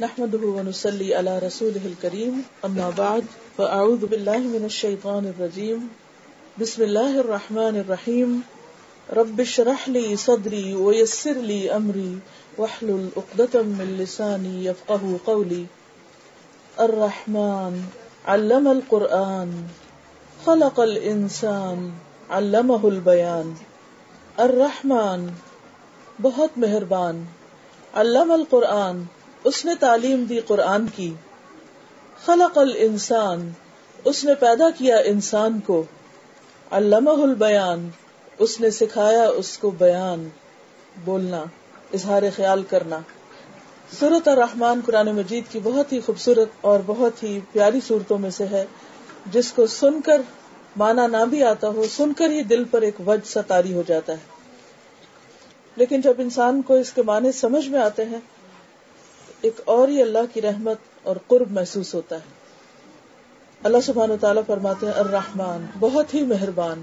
نحمده ونصلي على رسوله الكريم. اما بعد فاعوذ بالله من الشيطان الرجيم. بسم الله الرحمن الرحيم. رب اشرح لي صدري ويسر لي امري واحلل عقدة من لساني يفقهوا قولي. الرحمن علم القرآن. خلق الانسان علمه البيان. الرحمن، بہت مہربان. علم القرآن. اس نے تعلیم دی قرآن کی۔ خلق الانسان۔ اس نے پیدا کیا انسان کو۔ علامہ البیان۔ اس نے سکھایا اس کو بیان۔ بولنا، اظہار خیال کرنا۔ صورت الرحمن قرآن مجید کی بہت ہی خوبصورت اور بہت ہی پیاری صورتوں میں سے ہے، جس کو سن کر مانا نہ بھی آتا ہو، سن کر ہی دل پر ایک وج سا تاری ہو جاتا ہے۔ لیکن جب انسان کو اس کے معنی سمجھ میں آتے ہیں ایک اور ہی اللہ کی رحمت اور قرب محسوس ہوتا ہے۔ اللہ سبحانہ تعالیٰ فرماتے ہیں، الرحمن، بہت ہی مہربان،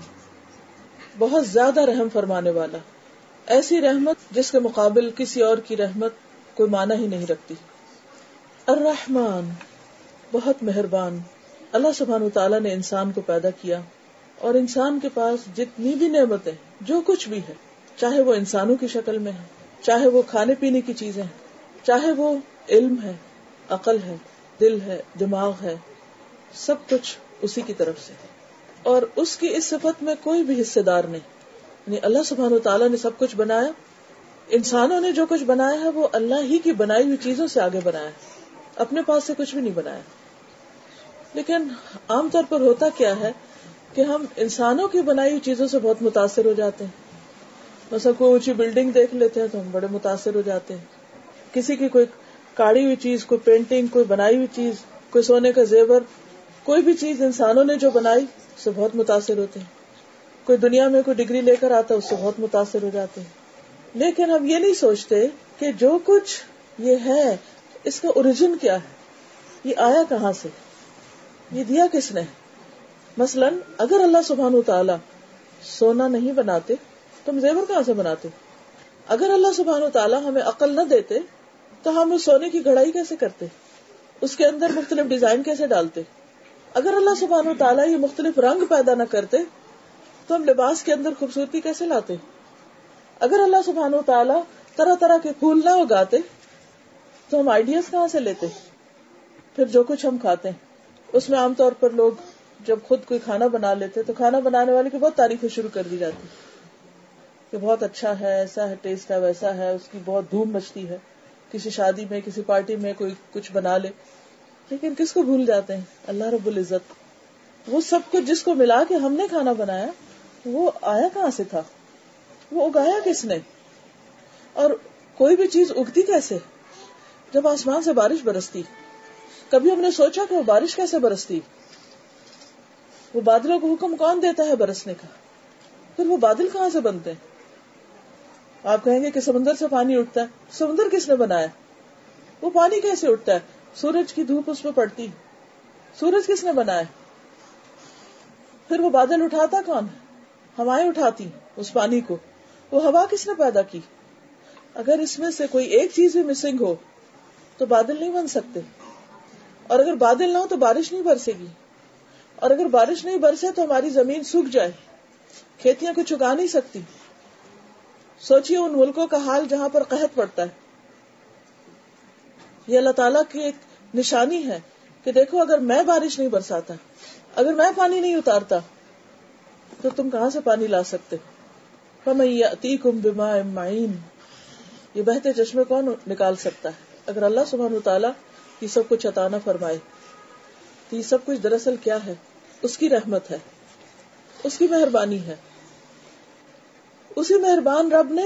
بہت زیادہ رحم فرمانے والا۔ ایسی رحمت جس کے مقابل کسی اور کی رحمت کوئی معنی ہی نہیں رکھتی۔ الرحمن، بہت مہربان۔ اللہ سبحان تعالیٰ نے انسان کو پیدا کیا اور انسان کے پاس جتنی بھی نعمتیں، جو کچھ بھی ہے، چاہے وہ انسانوں کی شکل میں ہے، چاہے وہ کھانے پینے کی چیزیں ہیں چاہے وہ علم ہے، عقل ہے، دل ہے، دماغ ہے، سب کچھ اسی کی طرف سے اور اس کی اس صفت میں کوئی بھی حصے دار نہیں۔ یعنی اللہ سبحان و تعالیٰ نے سب کچھ بنایا۔ انسانوں نے جو کچھ بنایا ہے، وہ اللہ ہی کی بنائی ہوئی چیزوں سے آگے بنایا اپنے پاس سے کچھ بھی نہیں بنایا۔ لیکن عام طور پر ہوتا کیا ہے کہ ہم انسانوں کی بنائی ہوئی چیزوں سے بہت متاثر ہو جاتے ہیں۔ مثلا کوئی اونچی بلڈنگ دیکھ لیتے ہیں تو ہم بڑے متاثر ہو جاتے ہیں۔ کسی کی کوئی کاڑی ہوئی چیز، کوئی پینٹنگ کوئی بنائی ہوئی چیز، کوئی سونے کا زیور، کوئی بھی چیز انسانوں نے جو بنائی، اس سے بہت متاثر ہوتے ہیں۔ کوئی دنیا میں کوئی ڈگری لے کر آتا ہے اس سے بہت متاثر ہو جاتے ہیں۔ لیکن ہم یہ نہیں سوچتے کہ جو کچھ یہ ہے، اس کا اوریجن کیا ہے؟ یہ آیا کہاں سے؟ یہ دیا کس نے؟ مثلاً اگر اللہ سبحان تعالی سونا نہیں بناتے، تو ہم زیور کہاں سے بناتے؟ اگر اللہ سبحان و تعالیٰ ہمیں عقل نہ دیتے تو ہم اس سونے کی گڑائی کیسے کرتے؟ اس کے اندر مختلف ڈیزائن کیسے ڈالتے؟ اگر اللہ سبحانہ تعالیٰ یہ مختلف رنگ پیدا نہ کرتے، تو ہم لباس کے اندر خوبصورتی کیسے لاتے؟ اگر اللہ سبحان و تعالیٰ طرح طرح کے پھول نہ اگاتے، تو ہم آئیڈیاز کہاں سے لیتے؟ پھر جو کچھ ہم کھاتے ہیں۔ اس میں عام طور پر لوگ جب خود کوئی کھانا بنا لیتے، تو کھانا بنانے والے کی بہت تعریفیں شروع کر دی جاتی کہ بہت اچھا ہے، ایسا ہے، ٹیسٹ ہے، ویسا ہے، اس کی بہت دھوم مچتی ہے۔ کسی شادی میں، کسی پارٹی میں کوئی کچھ بنا لے۔ لیکن کس کو بھول جاتے ہیں؟ اللہ رب العزت۔ وہ سب کچھ جس کو ملا کے ہم نے کھانا بنایا، وہ آیا کہاں سے تھا؟ وہ اگایا کس نے؟ اور کوئی بھی چیز اگتی کیسے؟ جب آسمان سے بارش برستی۔ کبھی ہم نے سوچا کہ وہ بارش کیسے برستی؟ وہ بادلوں کو حکم کون دیتا ہے برسنے کا؟ پھر وہ بادل کہاں سے بنتے؟ ہیں آپ کہیں گے کہ سمندر سے پانی اٹھتا ہے۔ سمندر کس نے بنایا؟ وہ پانی کیسے اٹھتا ہے؟ سورج کی دھوپ اس پہ پڑتی سورج کس نے بنایا؟ پھر وہ بادل اٹھاتا کون؟ ہوائیں اٹھاتی اس پانی کو۔ وہ ہوا کس نے پیدا کی؟ اگر اس میں سے کوئی ایک چیز بھی مسنگ ہو، تو بادل نہیں بن سکتے۔ اور اگر بادل نہ ہو، تو بارش نہیں برسے گی۔ اور اگر بارش نہیں برسے، تو ہماری زمین سوکھ جائے۔ کھیتیاں کچھ اگا نہیں سکتی۔ سوچیے ان ملکوں کا حال جہاں پر قحط پڑتا ہے۔ یہ اللہ تعالیٰ کی ایک نشانی ہے کہ دیکھو اگر میں بارش نہیں برساتا، اگر میں پانی نہیں اتارتا، تو تم کہاں سے پانی لا سکتے؟ کم یہ بہتے چشمے کون نکال سکتا ہے؟ اگر اللہ سبحان تعالیٰ یہ سب کچھ عطانا فرمائے، تو یہ سب کچھ دراصل کیا ہے؟ اس کی رحمت ہے، اس کی مہربانی ہے۔ اسی مہربان رب نے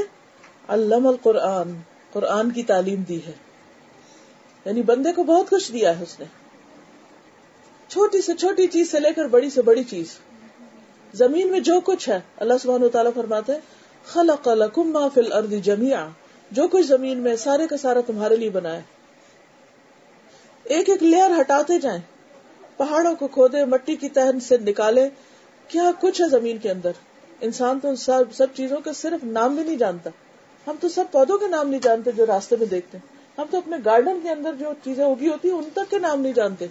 علم القرآن، قرآن کی تعلیم دی ہے۔ یعنی بندے کو بہت کچھ دیا ہے اس نے۔ چھوٹی سے چھوٹی چیز سے لے کر بڑی سے بڑی چیز۔ زمین میں جو کچھ ہے، اللہ سبحانہ تعالیٰ فرماتے خلق لکم ما فی الارض جميعا جو کچھ زمین میں سارے کا سارا تمہارے لیے بنایا ایک ایک لیئر ہٹاتے جائیں، پہاڑوں کو کھودے، مٹی کی تہن سے نکالے، کیا کچھ ہے زمین کے اندر؟ انسان تو سب سب چیزوں کا صرف نام بھی نہیں جانتا۔ ہم تو سب پودوں کے نام نہیں جانتے جو راستے میں دیکھتے ہیں۔ ہم تو اپنے گارڈن کے اندر جو چیزیں اگی ہوتی ہیں، ان تک کے نام نہیں جانتے۔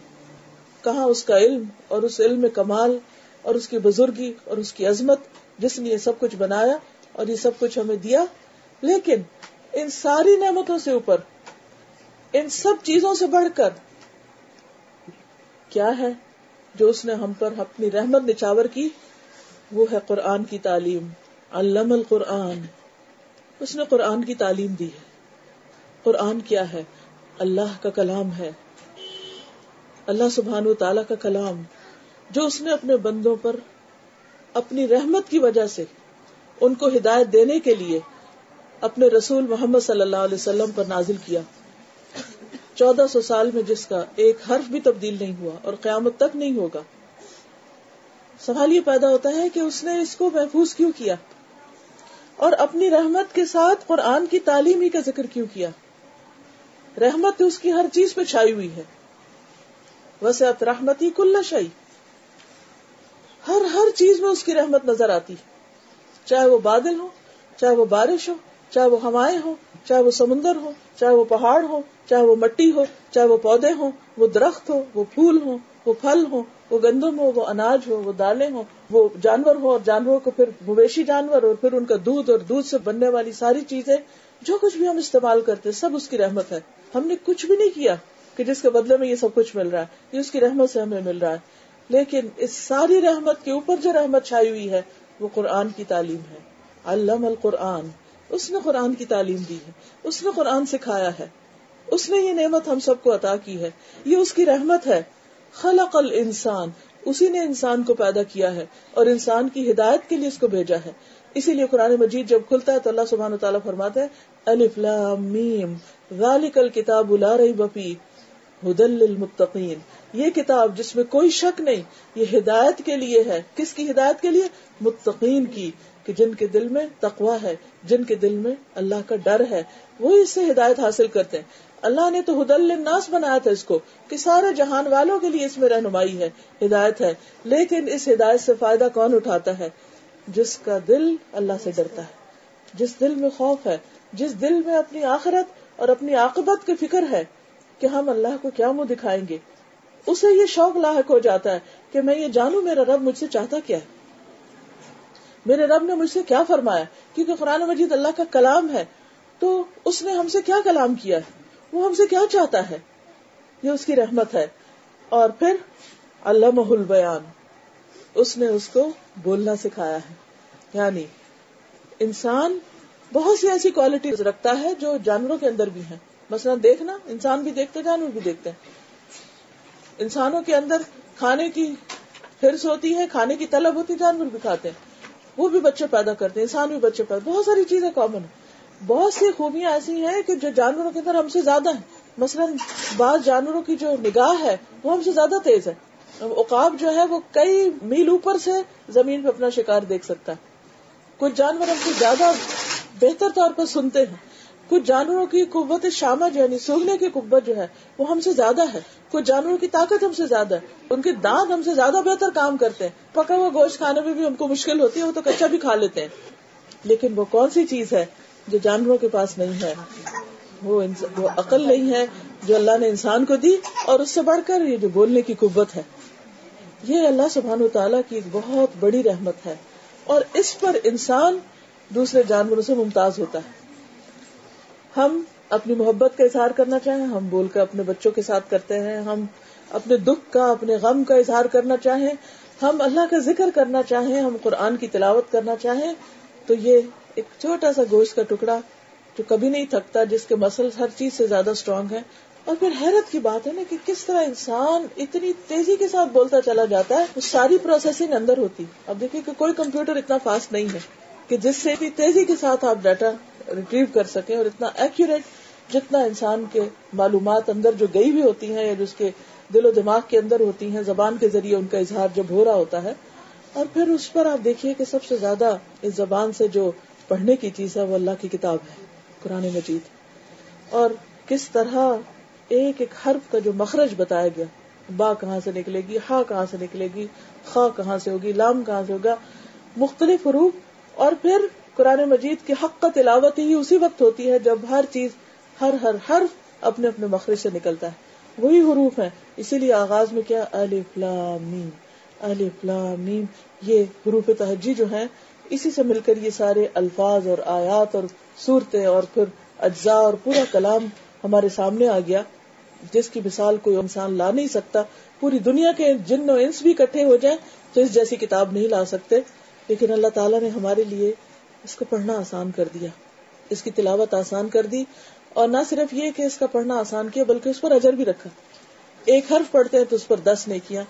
کہاں اس کا علم اور اس علم میں کمال اور اس کی بزرگی اور اس کی عظمت، جس نے یہ سب کچھ بنایا اور یہ سب کچھ ہمیں دیا۔ لیکن ان ساری نعمتوں سے اوپر، ان سب چیزوں سے بڑھ کر کیا ہے جو اس نے ہم پر اپنی رحمت نچاور کی؟ وہ ہے قرآن کی تعلیم، علم القرآن۔ اس نے قرآن کی تعلیم دی ہے۔ قرآن کیا ہے؟ اللہ کا کلام ہے۔ اللہ سبحان و تعالی کا کلام۔ جو اس نے اپنے بندوں پر اپنی رحمت کی وجہ سے، ان کو ہدایت دینے کے لیے اپنے رسول محمد صلی اللہ علیہ وسلم پر نازل کیا۔ چودہ سو سال میں جس کا ایک حرف بھی تبدیل نہیں ہوا اور قیامت تک نہیں ہوگا۔ سوال یہ پیدا ہوتا ہے کہ اس نے اس کو محفوظ کیوں کیا اور اپنی رحمت کے ساتھ قرآن کی تعلیم ہی کا ذکر کیوں کیا؟ رحمت اس کی ہر چیز پہ چھائی ہوئی ہے۔ ویسے اب رحمتی کل شاہی ہر ہر چیز میں اس کی رحمت نظر آتی چاہے وہ بادل ہو چاہے وہ بارش ہو، چاہے وہ ہوائیں ہو چاہے وہ سمندر ہو چاہے وہ پہاڑ ہو چاہے وہ مٹی ہو، چاہے وہ پودے ہوں، وہ درخت ہو، وہ پھول ہو وہ پھل ہو وہ گندم ہو، وہ اناج ہو، وہ دالیں ہو وہ جانور ہو اور جانوروں کو پھر مویشی جانور اور پھر ان کا دودھ اور دودھ سے بننے والی ساری چیزیں، جو کچھ بھی ہم استعمال کرتے سب اس کی رحمت ہے۔ ہم نے کچھ بھی نہیں کیا کہ جس کے بدلے میں یہ سب کچھ مل رہا ہے، یہ اس کی رحمت سے ہمیں مل رہا ہے۔ لیکن اس ساری رحمت کے اوپر جو رحمت چھائی ہوئی ہے، وہ قرآن کی تعلیم ہے۔ علم القرآن۔ اس نے قرآن کی تعلیم دی ہے۔ اس نے قرآن سکھایا ہے۔ اس نے یہ نعمت ہم سب کو عطا کی ہے۔ یہ اس کی رحمت ہے۔ خلق الانسان، اسی نے انسان کو پیدا کیا ہے اور انسان کی ہدایت کے لیے اس کو بھیجا ہے۔ اسی لیے قرآن مجید جب کھلتا ہے تو اللہ سبحانہ تعالیٰ فرماتے ہیں الف لام میم، ذالک الکتاب لا ریب فی، ہدل للمتقین۔ یہ کتاب جس میں کوئی شک نہیں، یہ ہدایت کے لیے ہے۔ کس کی ہدایت کے لیے؟ متقین کی، کہ جن کے دل میں تقوا ہے، جن کے دل میں اللہ کا ڈر ہے۔ وہ اس سے ہدایت حاصل کرتے ہیں۔ اللہ نے تو ہدل الناس بنایا تھا اس کو کہ سارے جہان والوں کے لیے اس میں رہنمائی ہے، ہدایت ہے۔ لیکن اس ہدایت سے فائدہ کون اٹھاتا ہے؟ جس کا دل اللہ سے ڈرتا ہے۔ جس دل میں خوف ہے، جس دل میں اپنی آخرت اور اپنی عاقبت کی فکر ہے کہ ہم اللہ کو کیا منہ دکھائیں گے۔ اسے یہ شوق لاحق ہو جاتا ہے کہ میں یہ جانوں میرا رب مجھ سے چاہتا کیا ہے۔ میرے رب نے مجھ سے کیا فرمایا؟ کیونکہ قرآن مجید اللہ کا کلام ہے، تو اس نے ہم سے کیا کلام کیا ہے؟ وہ ہم سے کیا چاہتا ہے؟ یہ اس کی رحمت ہے۔ اور پھر اللہ محل بیان اس نے اس کو بولنا سکھایا ہے۔ یعنی انسان بہت سی ایسی کوالٹی رکھتا ہے جو جانوروں کے اندر بھی ہیں۔ مثلا دیکھنا، انسان بھی دیکھتے، جانور بھی دیکھتے۔ ہیں انسانوں کے اندر کھانے کی ہرس ہوتی ہے، کھانے کی طلب ہوتی ہے، جانور بھی کھاتے ہیں۔ وہ بھی بچے پیدا کرتے ہیں، انسان بھی بچے پیدا، بہت ساری چیزیں کامن ہیں۔ بہت سی خوبیاں ایسی ہیں کہ جو جانوروں کے اندر ہم سے زیادہ ہیں۔ مثلا بعض جانوروں کی جو نگاہ ہے، وہ ہم سے زیادہ تیز ہے۔ اوقاب جو ہے، وہ کئی میل اوپر سے زمین پہ اپنا شکار دیکھ سکتا ہے۔ کچھ جانور ہم سے زیادہ بہتر طور پر سنتے ہیں۔ کچھ جانوروں کی قوت شامہ جو یعنی سوگنے کی قوت جو ہے، وہ ہم سے زیادہ ہے۔ کچھ جانوروں کی طاقت ہم سے زیادہ ہے۔ ان کے دانت ہم سے زیادہ بہتر کام کرتے ہیں۔ پکا ہوا گوشت کھانے میں بھی ہم کو مشکل ہوتی ہے، وہ تو کچا بھی کھا لیتے ہیں۔ لیکن وہ کون سی چیز ہے جو جانوروں کے پاس نہیں ہے۔ وہ وہ عقل نہیں ہے جو اللہ نے انسان کو دی اور اس سے بڑھ کر یہ جو بولنے کی قوت ہے۔ یہ اللہ سبحان تعالیٰ کی ایک بہت بڑی رحمت ہے۔ اور اس پر انسان دوسرے جانوروں سے ممتاز ہوتا ہے۔ ہم اپنی محبت کا اظہار کرنا چاہیں، ہم بول کر اپنے بچوں کے ساتھ کرتے ہیں، ہم اپنے دکھ کا، اپنے غم کا اظہار کرنا چاہیں، ہم اللہ کا ذکر کرنا چاہیں، ہم قرآن کی تلاوت کرنا چاہیں، تو یہ ایک چھوٹا سا گوشت کا ٹکڑا جو کبھی نہیں تھکتا، جس کے مسل ہر چیز سے زیادہ اسٹرانگ ہے اور پھر حیرت کی بات ہے نا کہ کس طرح انسان اتنی تیزی کے ساتھ بولتا چلا جاتا ہے، وہ ساری پروسیسنگ اندر ہوتی۔ اب دیکھیے کہ کوئی کمپیوٹر اتنا فاسٹ نہیں ہے کہ جس سے اتنی تیزی کے ساتھ آپ ڈاٹا ریٹریو کر سکیں اور اتنا ایکوریٹ جتنا انسان کے معلومات اندر جو گئی ہوئی ہوتی ہیں یا جس کے دل و دماغ کے اندر ہوتی ہیں، زبان کے ذریعے ان کا اظہار جب ہو رہا ہوتا ہے۔ اور پھر اس پر آپ دیکھیے کہ سب سے زیادہ اس زبان سے جو پڑھنے کی چیز ہے، وہ اللہ کی کتاب ہے، قرآن مجید۔ اور کس طرح ایک ایک حرف کا جو مخرج بتایا گیا، با کہاں سے نکلے گی ہا کہاں سے نکلے گی، خا کہاں سے ہوگی، لام کہاں سے ہوگا، مختلف حروف۔ اور پھر قرآن مجید کی حق کا تلاوت ہی اسی وقت ہوتی ہے جب ہر چیز، ہر ہر حرف اپنے اپنے مخرج سے نکلتا ہے۔ وہی حروف ہیں۔ اسی لیے آغاز میں کیا، الف لام میم، الف لام میم، یہ حروف تہجی جو ہیں اسی سے مل کر یہ سارے الفاظ اور آیات اور صورتیں اور پھر اجزاء اور پورا کلام ہمارے سامنے آ گیا۔ جس کی مثال کوئی انسان لا نہیں سکتا، پوری دنیا کے جن و انس بھی اکٹھے ہو جائیں تو اس جیسی کتاب نہیں لا سکتے۔ لیکن اللہ تعالیٰ نے ہمارے لیے اس کو پڑھنا آسان کر دیا۔ اس کی تلاوت آسان کر دی۔ اور نہ صرف یہ کہ اس کا پڑھنا آسان کیا، بلکہ اس پر اجر بھی رکھا۔ ایک حرف پڑھتے ہیں تو اس پر دس نے کیا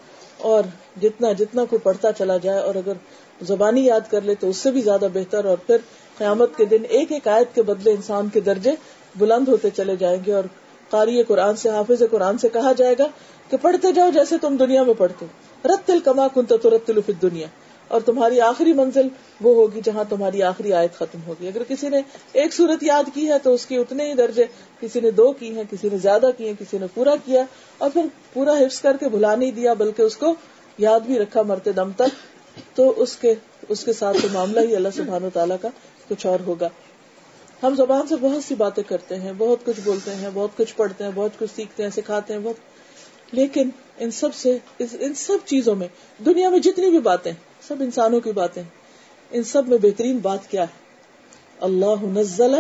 اور جتنا جتنا کوئی پڑھتا چلا جائے اور اگر زبانی یاد کر لے تو اس سے بھی زیادہ بہتر اور پھر قیامت کے دن ایک ایک آیت کے بدلے انسان کے درجے بلند ہوتے چلے جائیں گے اور قاری قرآن سے، حافظ قرآن سے کہا جائے گا کہ پڑھتے جاؤ جیسے تم دنیا میں پڑھتے رت تل کما کن تو رت دنیا اور تمہاری آخری منزل وہ ہوگی جہاں تمہاری آخری آیت ختم ہوگی۔ اگر کسی نے ایک صورت یاد کی ہے تو اس کے اتنے ہی درجے، کسی نے دو کی ہیں، کسی نے زیادہ کی ہیں، کسی نے پورا کیا اور پھر پورا حفظ کر کے بھلا نہیں دیا، بلکہ اس کو یاد بھی رکھا مرتے دم تک، تو اس کے اس کے ساتھ تو معاملہ ہی اللہ سبحان و تعالیٰ کا کچھ اور ہوگا۔ ہم زبان سے بہت سی باتیں کرتے ہیں، بہت کچھ بولتے ہیں، بہت کچھ پڑھتے ہیں، بہت کچھ سیکھتے ہیں، سکھاتے ہیں، بہت۔ لیکن ان سب سے، ان سب چیزوں میں، دنیا میں جتنی بھی باتیں سب انسانوں کی باتیں۔ ان سب میں بہترین بات کیا ہے؟ اللہ نزل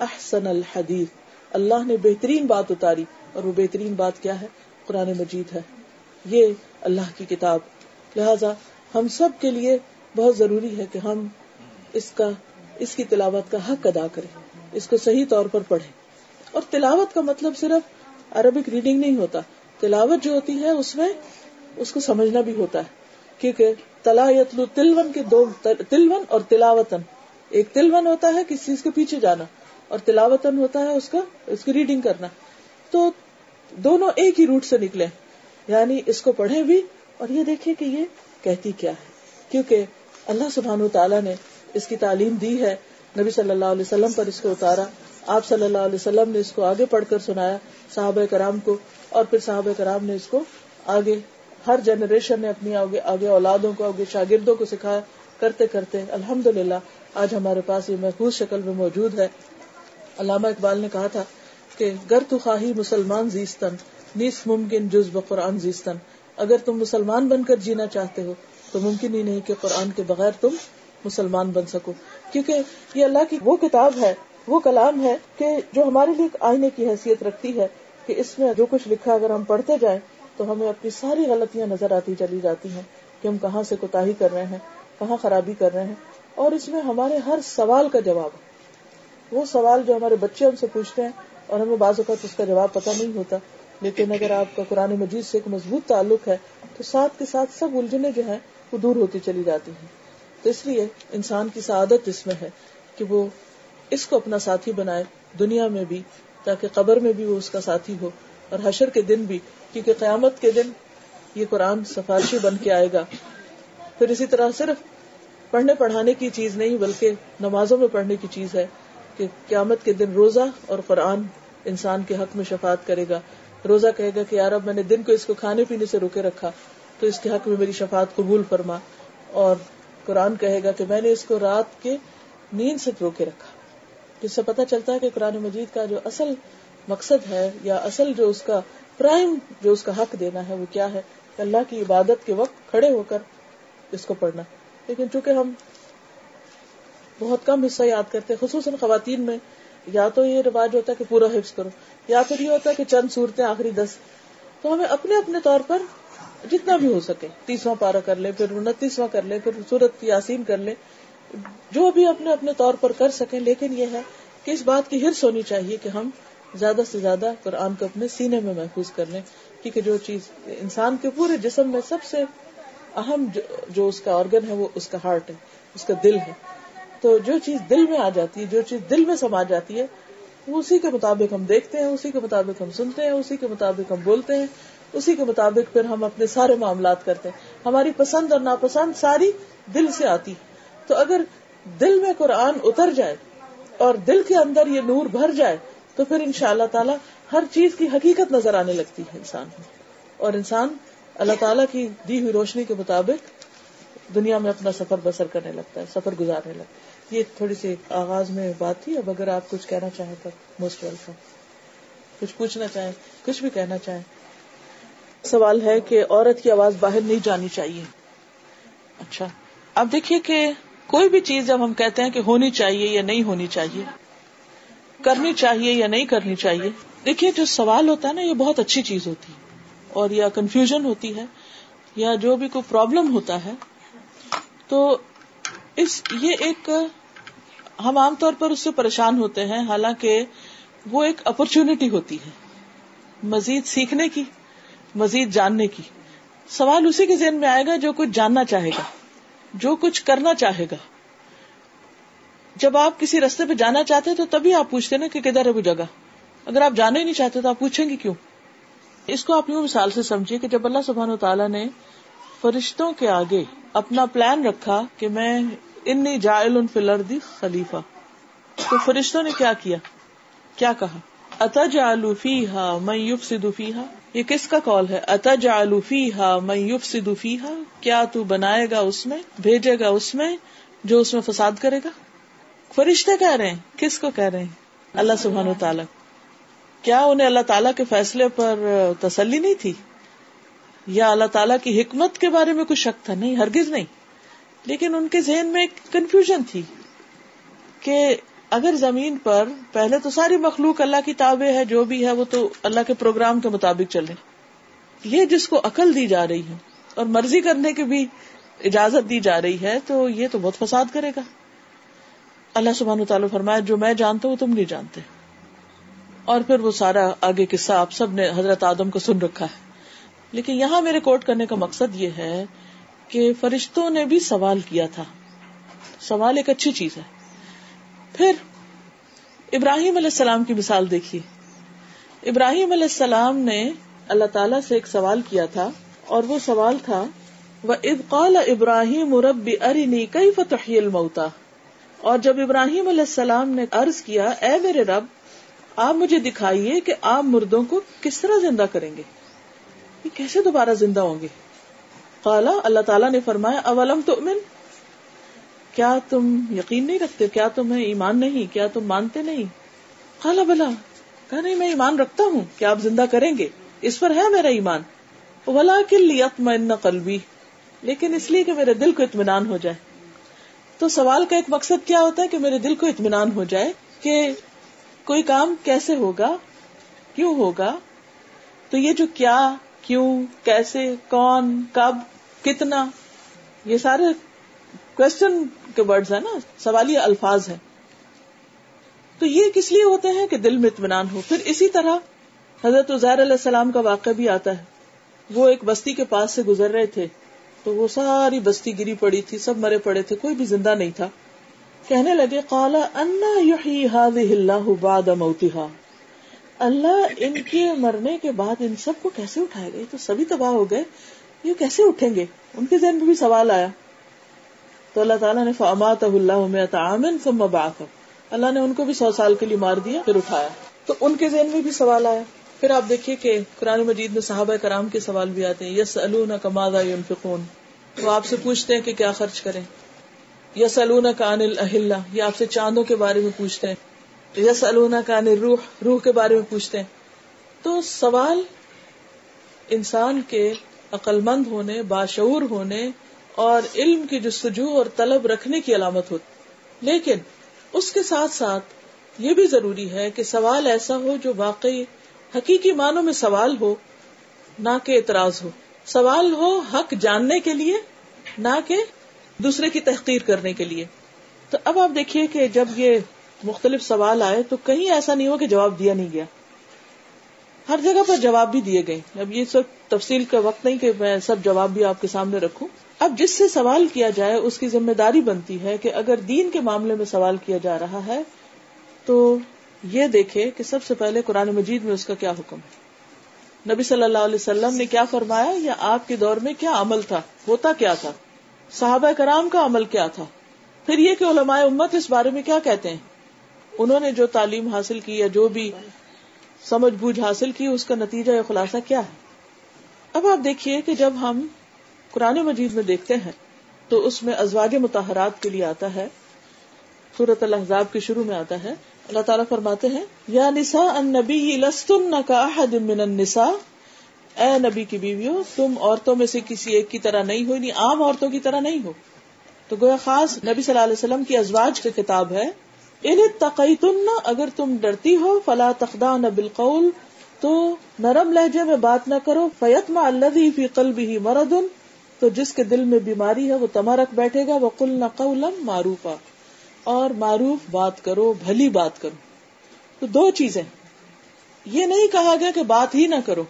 احسن الحدیث۔ اللہ نے بہترین بات اتاری اور وہ بہترین بات کیا ہے؟ قرآن مجید ہے۔ یہ اللہ کی کتاب۔ لہذا ہم سب کے لیے بہت ضروری ہے کہ ہم اس کا، اس کی تلاوت کا حق ادا کریں۔ اس کو صحیح طور پر پڑھیں۔ اور تلاوت کا مطلب صرف عربک ریڈنگ نہیں ہوتا۔ تلاوت جو ہوتی ہے اس میں اس کو سمجھنا بھی ہوتا ہے۔ کیونکہ تلا یتلو تلون کے دو تلون اور تلاوتن ایک تلون ہوتا ہے کسی چیز کے پیچھے جانا اور تلاوتن ہوتا ہے اس کا اس کی ریڈنگ کرنا۔ تو دونوں ایک ہی روٹ سے نکلے۔ یعنی اس کو پڑھیں بھی اور یہ دیکھیں کہ یہ کہتی کیا ہے۔ کیونکہ اللہ سبحان تعالیٰ نے اس کی تعلیم دی ہے۔ نبی صلی اللہ علیہ وسلم پر اس کو اتارا۔ آپ صلی اللہ علیہ وسلم نے اس کو آگے پڑھ کر سنایا، صحابہ کرام کو۔ اور پھر صحابہ کرام نے اس کو آگے ہر جنریشن نے اپنی آگے آگے اولادوں کو، آگے شاگردوں کو سکھایا کرتے کرتے الحمد للہ آج ہمارے پاس یہ محفوظ شکل میں موجود ہے۔ علامہ اقبال نے کہا تھا کہ گر تو خواہی مسلمان زیستن نیس ممکن جز بقرآن زیستن اگر تم مسلمان بن کر جینا چاہتے ہو، تو ممکن ہی نہیں کہ قرآن کے بغیر تم مسلمان بن سکو۔ کیونکہ یہ اللہ کی وہ کتاب ہے، وہ کلام ہے کہ جو ہمارے لیے آئینے کی حیثیت رکھتی ہے کہ اس میں جو کچھ لکھا اگر ہم پڑھتے جائیں تو ہمیں اپنی ساری غلطیاں نظر آتی چلی جاتی ہیں کہ ہم کہاں سے کوتا کر رہے ہیں، کہاں خرابی کر رہے ہیں۔ اور اس میں ہمارے ہر سوال کا جواب وہ سوال جو ہمارے بچے ہم سے پوچھتے ہیں اور ہمیں بعض اوقات اس کا جواب پتہ نہیں ہوتا۔ لیکن اگر آپ کا قرآن مجید سے ایک مضبوط تعلق ہے، تو ساتھ کے ساتھ سب الجھنے جو ہیں، وہ دور ہوتی چلی جاتی ہیں۔ تو اس لیے انسان کی سعادت اس میں ہے کہ وہ اس کو اپنا ساتھی بنائے، دنیا میں بھی، تاکہ قبر میں بھی وہ اس کا ساتھی ہو۔ اور حشر کے دن بھی، کیونکہ قیامت کے دن یہ قرآن سفارشی بن کے آئے گا۔ پھر اسی طرح صرف پڑھنے پڑھانے کی چیز نہیں، بلکہ نمازوں میں پڑھنے کی چیز ہے کہ قیامت کے دن روزہ اور قرآن انسان کے حق میں شفات کرے گا۔ روزہ کہے گا کہ یار اب میں نے دن کو اس کو کھانے پینے سے روکے رکھا، تو اس کے حق میں میری شفات قبول فرما۔ اور قرآن کہے گا کہ، میں نے اس کو رات کے نیند سے روکے رکھا۔ جس سے پتا چلتا ہے کہ قرآن مجید کا جو اصل مقصد ہے یا اصل جو اس کا پرائم جو اس کا حق دینا ہے وہ کیا ہے؟ کہ اللہ کی عبادت کے وقت کھڑے ہو کر اس کو پڑھنا۔ لیکن چونکہ ہم بہت کم حصہ یاد کرتے خصوصاً خواتین میں، یا تو یہ رواج ہوتا ہے کہ پورا حفظ کرو، یا پھر یہ ہوتا ہے کہ چند صورتیں آخری دس۔ تو ہمیں اپنے اپنے طور پر جتنا بھی ہو سکے، تیسواں پارا کر لے، پھر انتیسواں کر لے، پھر سورت یاسین کر لے، جو بھی اپنے اپنے طور پر کر سکیں۔ لیکن یہ ہے کہ اس بات کی ہرس ہونی چاہیے کہ ہم زیادہ سے زیادہ قرآن کو اپنے سینے میں محفوظ کر لیں، کیونکہ جو چیز انسان کے پورے جسم میں سب سے اہم جو اس کا آرگن ہے، وہ اس کا ہارٹ ہے، اس کا دل ہے۔ تو جو چیز دل میں آ جاتی ہے، جو چیز دل میں سما جاتی ہے، وہ اسی کے مطابق ہم دیکھتے ہیں، اسی کے مطابق ہم سنتے ہیں، اسی کے مطابق ہم بولتے ہیں، اسی کے مطابق پھر ہم اپنے سارے معاملات کرتے ہیں۔ ہماری پسند اور ناپسند ساری دل سے آتی تو اگر دل میں قرآن اتر جائے اور دل کے اندر یہ نور بھر جائے تو پھر ان شاء اللہ تعالیٰ ہر چیز کی حقیقت نظر آنے لگتی ہے انسان کو۔ اور انسان اللہ تعالیٰ کی دی ہوئی روشنی کے مطابق دنیا میں اپنا سفر بسر کرنے لگتا ہے، سفر گزارنے لگتا ہے۔ یہ تھوڑی سی آغاز میں بات تھی، اب اگر آپ کچھ کہنا چاہیں تو موسٹ ویلکم کچھ پوچھنا چاہیں، کچھ بھی کہنا چاہیں۔ سوال ہے کہ عورت کی آواز باہر نہیں جانی چاہیے۔ اچھا اب دیکھیے کہ کوئی بھی چیز جب ہم کہتے ہیں کہ ہونی چاہیے یا نہیں ہونی چاہیے کرنی چاہیے یا نہیں کرنی چاہیے، دیکھیے جو سوال ہوتا ہے نا، یہ بہت اچھی چیز ہوتی ہے اور یا کنفیوژن ہوتی ہے یا جو بھی کوئی پرابلم ہوتا ہے، تو اس، یہ ایک، ہم عام طور پر اس سے پریشان ہوتے ہیں، حالانکہ وہ ایک اپرچونٹی ہوتی ہے، مزید سیکھنے کی، مزید جاننے کی۔ سوال اسی کے ذہن میں آئے گا جو کچھ جاننا چاہے گا، جو کچھ کرنا چاہے گا۔ جب آپ کسی رستے پہ جانا چاہتے تو تبھی آپ پوچھتے نا کہ کدھر ہے وہ جگہ؟ اگر آپ جانا ہی نہیں چاہتے تو آپ پوچھیں گے کیوں؟ اس کو آپ یوں مثال سے سمجھیے کہ جب اللہ سبحان و تعالیٰ نے فرشتوں کے آگے اپنا پلان رکھا کہ میں انی جائل ان فلردی خلیفہ، تو فرشتوں نے کیا کیا؟ کیا کہا؟ اتج آلوفی ہا میں یوف سدوفی ہا یہ کس کا کال ہے؟ اتج آلوفی ہا میں یوف سدوفی ہا کیا تو بنائے گا اس میں، بھیجے گا اس میں جو اس میں فساد کرے گا؟ فرشتے کہہ رہے ہیں؟ کس کو کہہ رہے ہیں؟ اللہ سبحان و تعالیٰ۔ کیا انہیں اللہ تعالیٰ کے فیصلے پر تسلی نہیں تھی؟ یا اللہ تعالیٰ کی حکمت کے بارے میں کچھ شک تھا؟ نہیں، ہرگز نہیں۔ لیکن ان کے ذہن میں ایک کنفیوژن تھی کہ اگر زمین پر پہلے تو ساری مخلوق اللہ کی تابع ہے، جو بھی ہے، وہ تو اللہ کے پروگرام کے مطابق چلے یہ جس کو عقل دی جا رہی ہے اور مرضی کرنے کی بھی اجازت دی جا رہی ہے، تو یہ تو بہت فساد کرے گا۔ اللہ سبحان تعالیٰ فرمایا، جو میں جانتا ہوں تم نہیں جانتے۔ اور پھر وہ سارا آگے قصہ آپ سب نے حضرت آدم کو سن رکھا ہے۔ لیکن یہاں میرے کوٹ کرنے کا مقصد یہ ہے کہ فرشتوں نے بھی سوال کیا تھا۔ سوال ایک اچھی چیز ہے۔ پھر ابراہیم علیہ السلام کی مثال دیکھیے۔ ابراہیم علیہ السلام نے اللہ تعالی سے ایک سوال کیا تھا اور وہ سوال تھا وہ ابقال ابراہیم رب ارنی کئی فتح الموتا اور جب ابراہیم علیہ السلام نے عرض کیا، اے میرے رب، آپ مجھے دکھائیے کہ آپ مردوں کو کس طرح زندہ کریں گے؟ یہ کیسے دوبارہ زندہ ہوں گے؟ قالا، اللہ تعالیٰ نے فرمایا، اولم تو کیا تم یقین نہیں رکھتے؟ کیا تمہیں ایمان نہیں؟ کیا تم مانتے نہیں؟ کالا بلا، کہا، نہیں، میں ایمان رکھتا ہوں کیا آپ زندہ کریں گے۔ اس پر ہے میرا ایمان۔ ولا کلیت میں قلبی لیکن اس لیے کہ میرے دل کو اطمینان ہو جائے۔ تو سوال کا ایک مقصد کیا ہوتا ہے کہ میرے دل کو اطمینان ہو جائے کہ کوئی کام کیسے ہوگا، کیوں ہوگا؟ تو یہ جو کیا، کیوں، کیسے، کون، کب، کتنا، یہ سارے کوشچن کے ورڈز ہیں نا، سوالی الفاظ ہیں۔ تو یہ کس لیے ہوتے ہیں کہ دل میں اطمینان ہو؟ پھر اسی طرح حضرت عزیر علیہ السلام کا واقعہ بھی آتا ہے۔ وہ ایک بستی کے پاس سے گزر رہے تھے۔ تو وہ ساری بستی گری پڑی تھی، سب مرے پڑے تھے، کوئی بھی زندہ نہیں تھا۔ کہنے لگے کالا اللہ بعد موتها اللہ ان کے مرنے کے بعد ان سب کو کیسے اٹھائے گئے؟ تو سبھی تباہ ہو گئے۔ یہ کیسے اٹھیں گے؟ ان کے ذہن میں بھی سوال آیا۔ تو اللہ تعالیٰ نے فامات اللہ عامن ثم اللہ نے ان کو بھی سو سال کے لیے مار دیا، پھر اٹھایا۔ تو ان کے ذہن میں بھی سوال آیا۔ پھر آپ دیکھیے کہ قرآن مجید میں صحابہ کرام کے سوال بھی آتے ہیں یس النا ينفقون؟ وہ آپ سے پوچھتے ہیں کہ کیا خرچ کریں۔ یا سلونا کا انل اہل یا آپ سے چاندوں کے بارے میں پوچھتے ہیں۔ یا سلونا کا روح روح کے بارے میں پوچھتے ہیں۔ تو سوال انسان کے عقل مند ہونے، باشعور ہونے اور علم کی جستجو اور طلب رکھنے کی علامت ہوتی۔ لیکن اس کے ساتھ ساتھ یہ بھی ضروری ہے کہ سوال ایسا ہو جو واقعی حقیقی معنوں میں سوال ہو، نہ کہ اعتراض ہو۔ سوال ہو حق جاننے کے لیے، نہ کہ دوسرے کی تحقیر کرنے کے لیے۔ تو اب آپ دیکھیے کہ جب یہ مختلف سوال آئے تو کہیں ایسا نہیں ہو کہ جواب دیا نہیں گیا۔ ہر جگہ پر جواب بھی دیے گئے۔ اب یہ سب تفصیل کا وقت نہیں کہ میں سب جواب بھی آپ کے سامنے رکھوں۔ اب جس سے سوال کیا جائے، اس کی ذمہ داری بنتی ہے کہ اگر دین کے معاملے میں سوال کیا جا رہا ہے تو یہ دیکھے کہ سب سے پہلے قرآن مجید میں اس کا کیا حکم ہے؟ نبی صلی اللہ علیہ وسلم نے کیا فرمایا یا آپ کے دور میں کیا عمل تھا؟ ہوتا کیا تھا؟ صحابہ کرام کا عمل کیا تھا؟ پھر یہ کہ علماء امت اس بارے میں کیا کہتے ہیں؟ انہوں نے جو تعلیم حاصل کی یا جو بھی سمجھ بوجھ حاصل کی، اس کا نتیجہ یا خلاصہ کیا ہے؟ اب آپ دیکھیے کہ جب ہم قرآن مجید میں دیکھتے ہیں تو اس میں ازواج متحرات کے لیے آتا ہے سورت الحضاب کے شروع میں آتا ہے اللہ تعالیٰ فرماتے ہیں، یا نسا ان نبی لستن کا احد من النساء۔ اے نبی کی بیویوں، تم عورتوں میں سے کسی ایک کی طرح نہیں ہو نہیں عام عورتوں کی طرح نہیں ہو۔ تو گویا خاص نبی صلی اللہ علیہ وسلم کی ازواج کی کتاب ہے، ان تقیتن اگر تم ڈرتی ہو، فلا تخدان بالقول، تو نرم لہجے میں بات نہ کرو فیتما الذی فی قلبہ مرض، تو جس کے دل میں بیماری ہے، وہ تما رکھ بیٹھے گا وہ کل نہ معروفا۔ اور معروف بات کرو، بھلی بات کرو۔ تو دو چیزیں۔ یہ نہیں کہا گیا کہ بات ہی نہ کرو،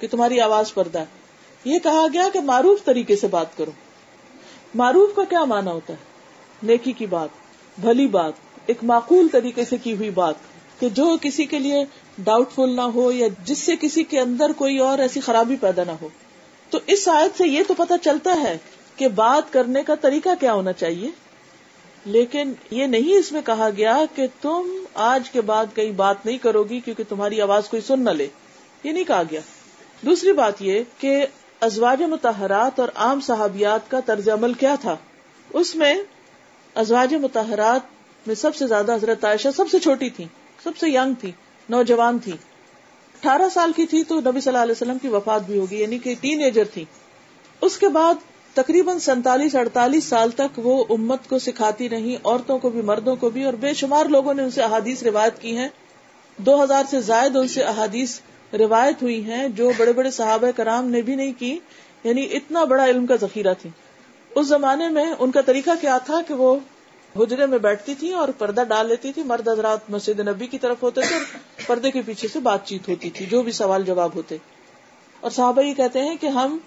کہ تمہاری آواز پردہ ہے۔ یہ کہا گیا کہ معروف طریقے سے بات کرو۔ معروف کا کیا مانا ہوتا ہے؟ نیکی کی بات، بھلی بات، ایک معقول طریقے سے کی ہوئی بات۔ کہ جو کسی کے لیے ڈاؤٹ فل نہ ہو یا جس سے کسی کے اندر کوئی اور ایسی خرابی پیدا نہ ہو۔ تو اس آیت سے یہ تو پتا چلتا ہے کہ بات کرنے کا طریقہ کیا ہونا چاہیے۔ لیکن یہ نہیں اس میں کہا گیا کہ تم آج کے بعد کئی بات نہیں کرو گی کیونکہ تمہاری آواز کوئی سن نہ لے۔ یہ نہیں کہا گیا۔ دوسری بات یہ کہ ازواج متحرات اور عام صحابیات کا طرز عمل کیا تھا؟ اس میں ازواج متحرات میں سب سے زیادہ حضرت عائشہ سب سے چھوٹی تھی سب سے ینگ تھی نوجوان تھی اٹھارہ سال کی تھی تو نبی صلی اللہ علیہ وسلم کی وفات بھی ہوگی یعنی کہ ٹین ایجر تھی اس کے بعد تقریباً سینتالیس اڑتالیس سال تک وہ امت کو سکھاتی رہی، عورتوں کو بھی، مردوں کو بھی، اور بے شمار لوگوں نے ان سے احادیث روایت کی ہیں۔ دو ہزار سے زائد ان سے احادیث روایت ہوئی ہیں جو بڑے بڑے صحابہ کرام نے بھی نہیں کی یعنی اتنا بڑا علم کا ذخیرہ تھی۔ اس زمانے میں ان کا طریقہ کیا تھا کہ وہ حجرے میں بیٹھتی تھی اور پردہ ڈال لیتی تھی، مرد حضرات مسجد نبی کی طرف ہوتے تھے اور پردے کے پیچھے سے بات چیت ہوتی تھی، جو بھی سوال جواب ہوتے۔ اور صحابہ یہ کہتے ہیں کہ ہم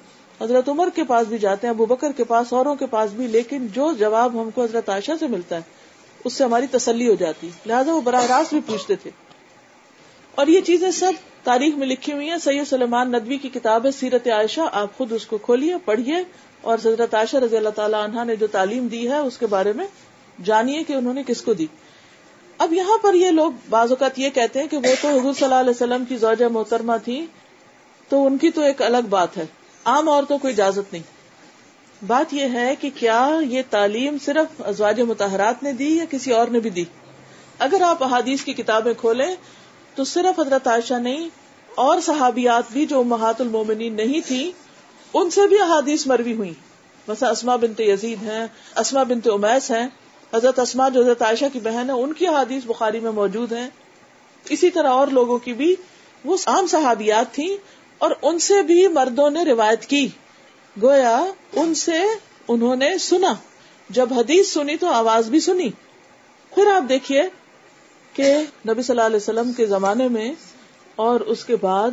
حضرت عمر کے پاس بھی جاتے ہیں، ابو بکر کے پاس، اوروں کے پاس بھی، لیکن جو جواب ہم کو حضرت عائشہ سے ملتا ہے، اس سے ہماری تسلی ہو جاتی۔ لہٰذا وہ براہ راست بھی پوچھتے تھے۔ اور یہ چیزیں سب تاریخ میں لکھی ہوئی ہیں۔ سید سلمان ندوی کی کتاب ہے، سیرت عائشہ، آپ خود اس کو کھولیے، پڑھیے۔ اور حضرت عائشہ رضی اللہ تعالیٰ عنہ نے جو تعلیم دی ہے، اس کے بارے میں جانیے کہ انہوں نے کس کو دی۔ اب یہاں پر یہ لوگ بعض اوقات یہ کہتے ہیں کہ وہ تو حضور صلی اللہ علیہ وسلم کی زوجہ محترمہ تھی تو ان کی تو ایک الگ بات ہے۔ عام عورتوں کو اجازت نہیں۔ بات یہ ہے کہ کیا یہ تعلیم صرف ازواج متحرات نے دی یا کسی اور نے بھی دی؟ اگر آپ احادیث کی کتابیں کھولیں تو صرف حضرت عائشہ نہیں، اور صحابیات بھی جو محات المومنین نہیں تھی ان سے بھی احادیث مروی ہوئی۔ مثلا اسما بنت یزید ہیں اسما بنت امیس ہیں، حضرت اسما جو حضرت عائشہ کی بہن ہے ان کی حادیث بخاری میں موجود ہیں۔ اسی طرح اور لوگوں کی بھی وہ عام صحابیات تھیں اور ان سے بھی مردوں نے روایت کی۔ گویا ان سے انہوں نے سنا۔ جب حدیث سنی تو آواز بھی سنی۔ پھر آپ دیکھیے کہ نبی صلی اللہ علیہ وسلم کے زمانے میں اور اس کے بعد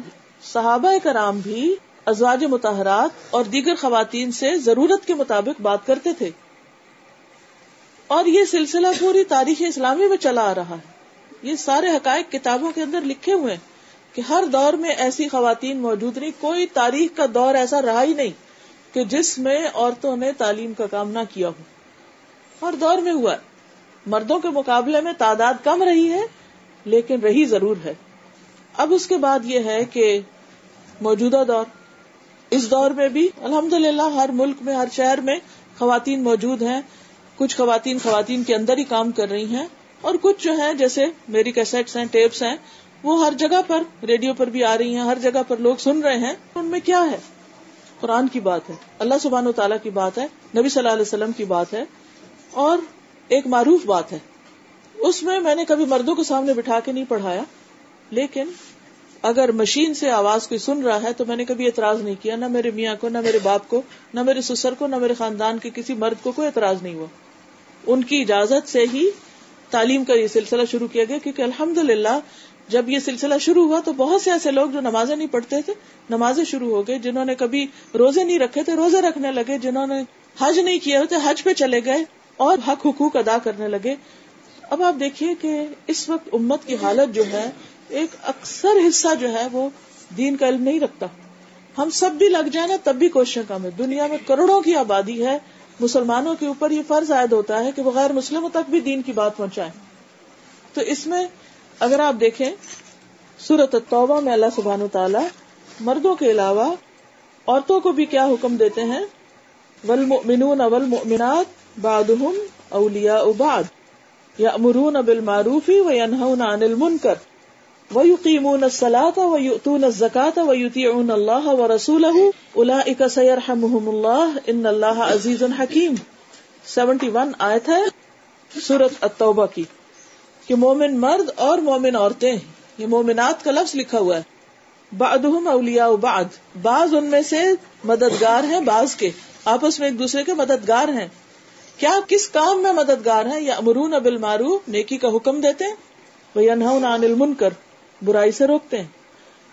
صحابہ کرام بھی ازواج متحرات اور دیگر خواتین سے ضرورت کے مطابق بات کرتے تھے۔ اور یہ سلسلہ پوری تاریخ اسلامی میں چلا آ رہا ہے۔ یہ سارے حقائق کتابوں کے اندر لکھے ہوئے کہ ہر دور میں ایسی خواتین موجود نہیں کوئی تاریخ کا دور ایسا رہا ہی نہیں کہ جس میں عورتوں نے تعلیم کا کام نہ کیا ہو۔ ہر دور میں ہوا مردوں کے مقابلے میں تعداد کم رہی ہے، لیکن رہی ضرور ہے۔ اب اس کے بعد یہ ہے کہ موجودہ دور۔ اس دور میں بھی الحمد للہ ہر ملک میں، ہر شہر میں خواتین موجود ہیں۔ کچھ خواتین خواتین کے اندر ہی کام کر رہی ہیں اور کچھ جو ہے جیسے میری کیسٹس ہیں، ٹیپس ہیں وہ ہر جگہ پر ریڈیو پر بھی آ رہی ہیں، ہر جگہ پر لوگ سن رہے ہیں، ان میں کیا ہے؟ قرآن کی بات ہے، اللہ سبحان و تعالیٰ کی بات ہے، نبی صلی اللہ علیہ وسلم کی بات ہے، اور ایک معروف بات ہے۔ اس میں میں نے کبھی مردوں کو سامنے بٹھا کے نہیں پڑھایا، لیکن اگر مشین سے آواز کوئی سن رہا ہے تو میں نے کبھی اعتراض نہیں کیا، نہ میرے میاں کو، نہ میرے باپ کو، نہ میرے سسر کو، نہ میرے خاندان کے کسی مرد کو کوئی اعتراض نہیں ہوا۔ ان کی اجازت سے ہی تعلیم کا یہ سلسلہ شروع کیا گیا، کیونکہ الحمد للہ جب یہ سلسلہ شروع ہوا تو بہت سے ایسے لوگ جو نمازیں نہیں پڑھتے تھے، نمازیں شروع ہو گئے جنہوں نے کبھی روزے نہیں رکھے تھے روزے رکھنے لگے، جنہوں نے حج نہیں کیا ہوتے، حج پہ چلے گئے اور حق حقوق ادا کرنے لگے۔ اب آپ دیکھیے کہ اس وقت امت کی حالت جو ہے، ایک اکثر حصہ جو ہے وہ دین کا علم نہیں رکھتا۔ ہم سب بھی لگ جائیں نا، تب بھی کوششیں کم ہے دنیا میں کروڑوں کی آبادی ہے، مسلمانوں کے اوپر یہ فرض عائد ہوتا ہے کہ وہ غیر مسلموں تک بھی دین کی بات پہنچائے تو اس میں اگر آپ دیکھیں سورت توبہ میں اللہ سبحان تعالی مردوں کے علاوہ عورتوں کو بھی کیا حکم دیتے ہیں؟ ولمؤمنون والمؤمنات بعضهم اولیاء بعض یا امرون ابل عن المنکر ويقيمون الصلاة ويؤتون الزكاة ويطيعون الله ورسوله أولئك سيرحمهم الله إن الله عزيز حكيم 71 آیت ہے سورت التوبہ کی۔ کہ مومن مرد اور مومن عورتیں یہ مومنات کا لفظ لکھا ہوا ہے۔ بعضهم اولیاء بعض۔ بعض ان میں سے مددگار ہیں بعض کے۔ آپس میں ایک دوسرے کے مددگار ہیں۔ کیا کس کام میں مددگار ہیں؟ یا امرون بالمعروف، نیکی کا حکم دیتے ہیں۔ وہ انہون عن المنکر، برائی سے روکتے ہیں۔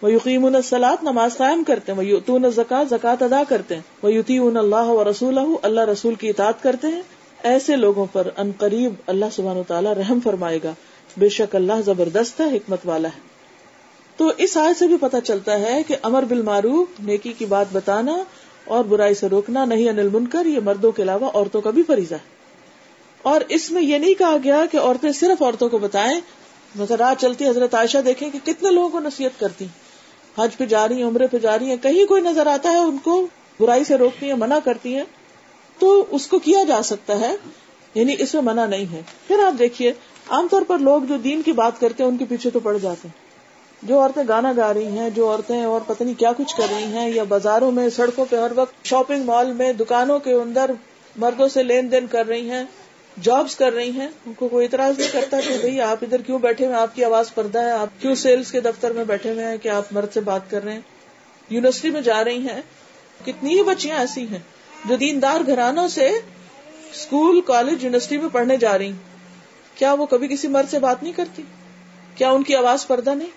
وہ یقین السلاط نماز قائم کرتے ہیں۔ وہ زکات زکات ادا کرتے ہیں۔ وہ یوتی اللہ و رسول اللہ رسول کی اطاعت کرتے ہیں۔ ایسے لوگوں پر ان قریب اللہ سبحان و تعالیٰ رحم فرمائے گا۔ بے شک اللہ زبردست ہے، حکمت والا ہے۔ تو اس آئے سے بھی پتہ چلتا ہے کہ امر بالمعروف، نیکی کی بات بتانا اور برائی سے روکنا، نہیں انل منکر، یہ مردوں کے علاوہ عورتوں کا بھی فریضہ ہے۔ اور اس میں یہ نہیں کہا گیا کہ عورتیں صرف عورتوں کو بتائیں۔ مگر رات چلتی حضرت عائشہ دیکھیں کہ کتنے لوگوں کو نصیحت کرتی حج پہ جا رہی ہیں، عمرے پہ جا رہی ہیں، کہیں کوئی نظر آتا ہے ان کو برائی سے روکتی ہیں، منع کرتی ہیں۔ تو اس کو کیا جا سکتا ہے؟ یعنی اس میں منع نہیں ہے۔ پھر آپ دیکھیے، عام طور پر لوگ جو دین کی بات کرتے ہیں، ان کے پیچھے تو پڑ جاتے ہیں۔ جو عورتیں گانا گا رہی ہیں، جو عورتیں اور پتہ نہیں کیا کچھ کر رہی ہیں، یا بازاروں میں، سڑکوں پہ، ہر وقت شاپنگ مال میں، دکانوں کے اندر مردوں سے لین دین کر رہی ہیں جابس کر رہی ہیں، ان کو کوئی اعتراض نہیں کرتا کہ بھائی آپ ادھر کیوں بیٹھے ہوئے آپ کی آواز پردہ ہے، آپ کیوں سیلس کے دفتر میں بیٹھے ہوئے ہیں کہ آپ مرد سے بات کر رہے ہیں؟ یونیورسٹی میں جا رہی ہیں۔ کتنی ہی بچیاں ایسی ہیں۔ جو دیندار گھرانوں سے اسکول، کالج، یونیورسٹی میں پڑھنے جا رہی کیا وہ کبھی کسی مرد سے بات نہیں کرتی؟ کیا ان کی آواز پردہ نہیں؟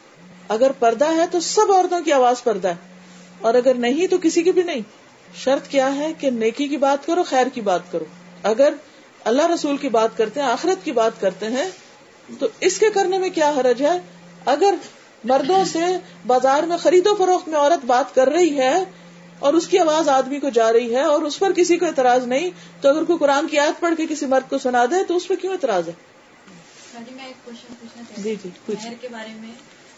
اگر پردہ ہے تو سب عورتوں کی آواز پردہ ہے۔ اور اگر نہیں تو کسی کی بھی نہیں۔ شرط کیا ہے کہ نیکی کی بات کرو، خیر کی بات کرو۔ اگر اللہ رسول کی بات کرتے ہیں، آخرت کی بات کرتے ہیں، تو اس کے کرنے میں کیا حرج ہے؟ اگر مردوں سے بازار میں خرید و فروخت میں عورت بات کر رہی ہے اور اس کی آواز آدمی کو جا رہی ہے اور اس پر کسی کو اعتراض نہیں تو اگر کوئی قرآن کی یاد پڑھ کے کسی مرد کو سنا دے تو اس پہ کیوں اعتراض ہے؟ جی جی مہر کے بارے میں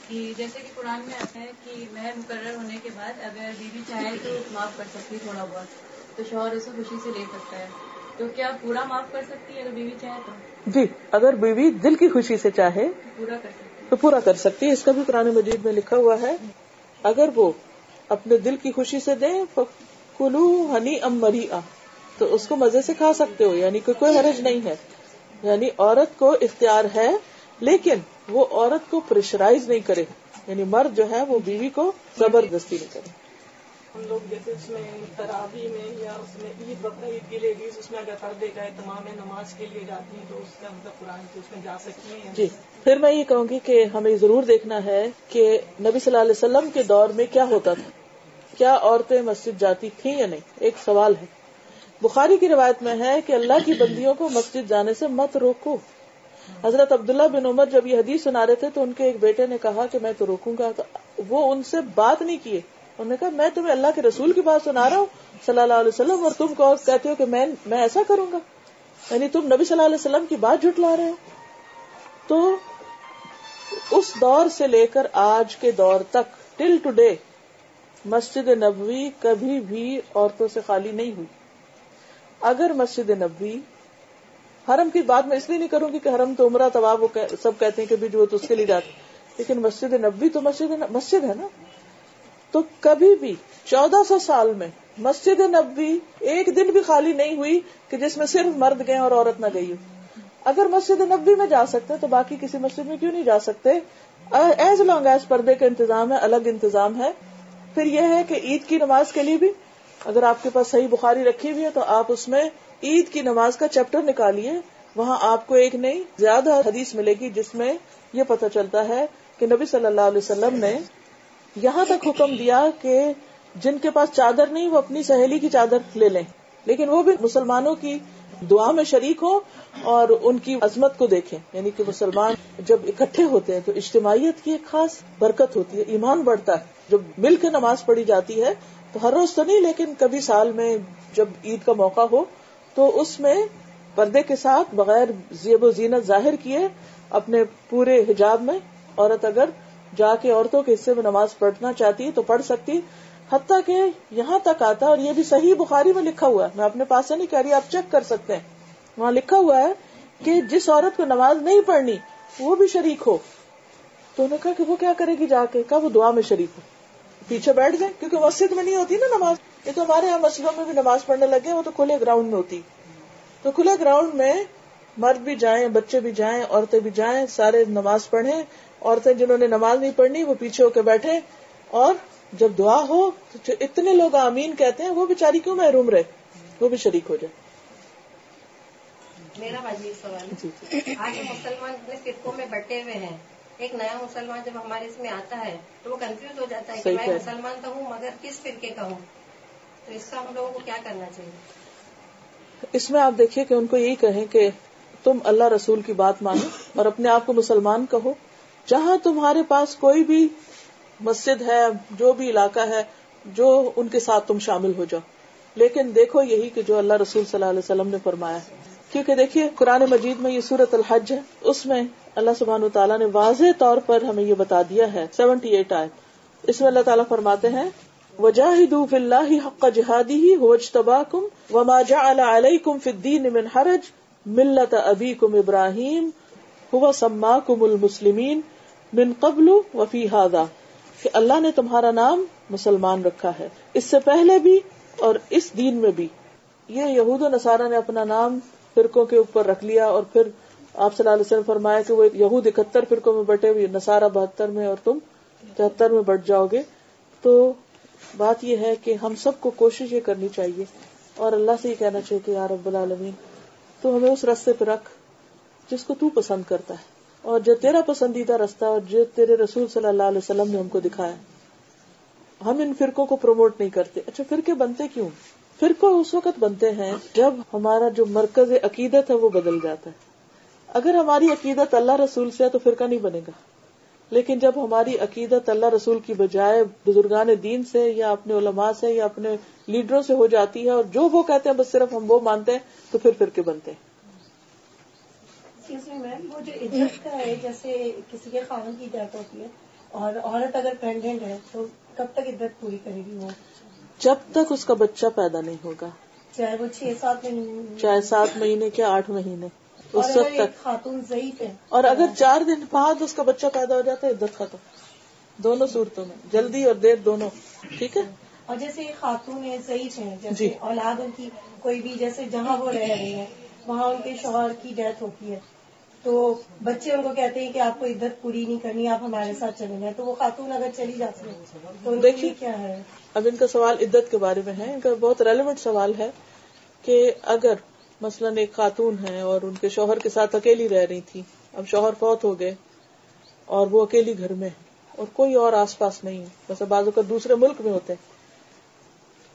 کہ جیسے کہ قرآن میں آتا ہے کہ مہر مقرر ہونے کے بعد اگر بیوی چاہے تو معاف کر سکتی تھوڑا بہت تو شوہر اسے خوشی سے لے سکتا ہے۔ تو کیا پورا معاف کر سکتی ہے اگر بیوی چاہے تو؟ جی اگر بیوی دل کی خوشی سے چاہے پورا کر سکتی تو پورا کر سکتی ہے۔ اس کا بھی قرآن مجید میں لکھا ہوا ہے۔ اگر وہ اپنے دل کی خوشی سے دیں کلو ہنی ام مری تو اس کو مزے سے کھا سکتے ہو یعنی کہ کوئی حرج نہیں ہے۔ یعنی عورت کو اختیار ہے، لیکن وہ عورت کو پریشرائز نہیں کرے۔ یعنی مرد جو ہے، وہ بیوی کو زبردستی نہیں کرے۔ ہم لوگ جیسے اس میں تراوی میں یا اس میں عید بقرہ عید کی لیڈیز اس میں اگر پردے کا تمام نماز کے لیے جاتی ہیں تو اس کا مطلب قرآن کی اس میں جا سکتی ہیں۔ جی پھر میں یہ کہوں گی کہ ہمیں ضرور دیکھنا ہے کہ نبی صلی اللہ علیہ وسلم کے دور میں کیا ہوتا تھا۔ کیا عورتیں مسجد جاتی تھیں یا نہیں؟ ایک سوال ہے۔ بخاری کی روایت میں ہے کہ اللہ کی بندیوں کو مسجد جانے سے مت روکو۔ حضرت عبداللہ بن عمر جب یہ حدیث سنا رہے تھے تو ان کے ایک بیٹے نے کہا کہ میں تو روکوں گا، تو وہ ان سے بات نہیں کیے۔ انہوں نے کہا، میں تمہیں اللہ کے رسول کی بات سنا رہا ہوں، صلی اللہ علیہ وسلم، اور تم کو کہتے ہو کہ میں میں ایسا کروں گا۔ یعنی تم نبی صلی اللہ علیہ وسلم کی بات جھٹلا رہے ہو۔ تو اس دور سے لے کر آج کے دور تک ٹل ٹو ڈے مسجد نبوی کبھی بھی عورتوں سے خالی نہیں ہوئی۔ اگر مسجد نبوی حرم کی بات میں اس لیے نہیں کروں گی کہ حرم تو عمرہ طباب وہ سب کہتے ہیں کہ بھی جو تو اس کے لیے جاتے لیکن مسجد نبوی تو مسجد مسجد ہے نا۔ تو کبھی بھی چودہ سو سال میں مسجد نبوی ایک دن بھی خالی نہیں ہوئی کہ جس میں صرف مرد گئے اور عورت نہ گئی ہو۔ اگر مسجد نبوی میں جا سکتے تو باقی کسی مسجد میں کیوں نہیں جا سکتے؟ ایز لانگ ایز پردے کا انتظام ہے، الگ انتظام ہے۔ پھر یہ ہے کہ عید کی نماز کے لیے بھی اگر آپ کے پاس صحیح بخاری رکھی ہوئی ہے تو آپ اس میں عید کی نماز کا چیپٹر نکالیے۔ وہاں آپ کو ایک نئی زیادہ حدیث ملے گی جس میں یہ پتہ چلتا ہے کہ نبی صلی اللہ علیہ وسلم نے یہاں تک حکم دیا کہ جن کے پاس چادر نہیں، وہ اپنی سہیلی کی چادر لے لیں۔ لیکن وہ بھی مسلمانوں کی دعا میں شریک ہو اور ان کی عظمت کو دیکھیں۔ یعنی کہ مسلمان جب اکٹھے ہوتے ہیں تو اجتماعیت کی ایک خاص برکت ہوتی ہے، ایمان بڑھتا ہے۔ جب مل کے نماز پڑھی جاتی ہے تو ہر روز تو نہیں، لیکن کبھی سال میں جب عید کا موقع ہو تو اس میں پردے کے ساتھ بغیر زیب و زینت ظاہر کیے اپنے پورے حجاب میں، عورت اگر جا کے عورتوں کے حصے میں نماز پڑھنا چاہتی ہے تو پڑھ سکتی حتیٰ کہ یہاں تک آتا اور یہ بھی صحیح بخاری میں لکھا ہوا ہے۔ میں اپنے پاس سے نہیں کہہ رہی، آپ چیک کر سکتے ہیں۔ وہاں لکھا ہوا ہے کہ جس عورت کو نماز نہیں پڑھنی، وہ بھی شریک ہو۔ تو انہوں نے کہا کہ وہ کیا کرے گی جا کے؟ کہا وہ دعا میں شریک ہو۔ پیچھے بیٹھ گئے، کیونکہ مسجد میں نہیں ہوتی نا نماز۔ یہ تو ہمارے یہاں مسجدوں میں بھی نماز پڑھنے لگے، وہ تو کھلے گراؤنڈ میں ہوتی۔ تو کھلے گراؤنڈ میں مرد بھی جائیں، بچے بھی جائیں، عورتیں بھی جائیں، سارے نماز پڑھیں۔ عورتیں جنہوں نے نماز نہیں پڑھنی وہ پیچھے ہو کے بیٹھے اور جب دعا ہو تو جو اتنے لوگ آمین کہتے ہیں وہ بیچاری کیوں محروم رہے؟ وہ بھی شریک ہو جائے۔ میرا مزید سوال جی آج ہم مسلمان اپنے فرقوں میں بٹے ہوئے ہیں۔ ایک نیا مسلمان جب ہمارے اس میں آتا ہے تو وہ کنفیوز ہو جاتا ہے کہ میں۔ مسلمان تو ہوں مگر کس فرقے کا ہوں؟ تو اس کا ہم لوگوں کو کیا کرنا چاہیے؟ اس میں آپ دیکھیے کہ ان کو یہی کہیں کہ تم اللہ رسول کی بات مانو اور اپنے آپ کو مسلمان کہو۔ جہاں تمہارے پاس کوئی بھی مسجد ہے، جو بھی علاقہ ہے، جو ان کے ساتھ تم شامل ہو جاؤ۔ لیکن دیکھو یہی کہ جو اللہ رسول صلی اللہ علیہ وسلم نے فرمایا ہے۔ کیونکہ دیکھیے، قرآن مجید میں یہ سورت الحج ہے۔ اس میں اللہ سبحان تعالیٰ نے واضح طور پر ہمیں یہ بتا دیا ہے۔ سیونٹی ایٹ آئے اس میں اللہ تعالیٰ فرماتے ہیں وجاہدوا فی اللہ حق جہادی هو اجتباکم وما جعل علیکم فی الدین من حرج ملت ابیکم ابراہیم هو سماکم المسلمین من قبل وفی هذا کہ اللہ نے تمہارا نام مسلمان رکھا ہے۔ اس سے پہلے بھی اور اس دین میں بھی۔ یہ یہود و نصارہ نے اپنا نام فرقوں کے اوپر رکھ لیا اور پھر آپ صلی اللہ علیہ وسلم فرمایا کہ وہ یہود اکہتر فرقوں میں بٹے ہوئے، نصارہ بہتر میں اور تم تہتر میں بٹ جاؤ گے۔ تو بات یہ ہے کہ ہم سب کو کوشش یہ کرنی چاہیے اور اللہ سے یہ کہنا چاہیے کہ یا رب العالمین، تو ہمیں اس رستے پہ رکھ جس کو تو پسند کرتا ہے۔ اور جو تیرا پسندیدہ رستہ اور جو تیرے رسول صلی اللہ علیہ وسلم نے ہم کو دکھایا ہم ان فرقوں کو پروموٹ نہیں کرتے۔ اچھا فرقے بنتے کیوں؟ فرقوں اس وقت بنتے ہیں جب ہمارا جو مرکز عقیدت ہے وہ بدل جاتا ہے۔ اگر ہماری عقیدت اللہ رسول سے ہے تو فرقہ نہیں بنے گا۔ لیکن جب ہماری عقیدت اللہ رسول کی بجائے بزرگان دین سے یا اپنے علماء سے یا اپنے لیڈروں سے ہو جاتی ہے اور جو وہ کہتے ہیں بس صرف ہم وہ مانتے ہیں، تو پھر فرقے بنتے ہیں۔ میم وہ جو عزت کا ہے جیسے کسی کے خاون کی ڈیتھ ہوتی ہے اور عورت اگر پریگنٹ ہے تو کب تک عزت پوری کرے گی وہ؟ جب تک اس کا بچہ پیدا نہیں ہوگا۔ چاہے وہ چھ سات میں چاہے سات مہینے کیا آٹھ مہینے۔ اس وقت تک۔ خاتون ضعیف ہے۔ اور اگر چار دن بعد اس کا بچہ پیدا ہو جاتا ہے عدت ختم۔ دونوں صورتوں میں۔ جلدی اور دیر دونوں۔ ٹھیک ہے؟ اور جیسے ایک خاتون ہے ضعیف ہیں جی۔ جیسے اولاد ان کی کوئی بھی جیسے جہاں وہ رہ رہے ہیں وہاں ان کے شوہر کی ڈیتھ ہوتی ہے۔ تو بچے ان کو کہتے ہیں کہ آپ کو عزت پوری نہیں کرنی آپ ہمارے ساتھ چلیں گے تو وہ خاتون اگر چلی جاتی ہے تو دیکھیے۔ کیا ہے؟ اب ان کا سوال عدت کے بارے میں ہے۔ ان کا بہت ریلیونٹ سوال ہے کہ اگر مثلا ایک خاتون ہے اور ان کے شوہر کے ساتھ اکیلی رہ رہی تھی اب شوہر فوت ہو گئے اور وہ اکیلی گھر میں ہے اور کوئی اور آس پاس نہیں ہے بس بعض اوقات دوسرے ملک میں ہوتے ہیں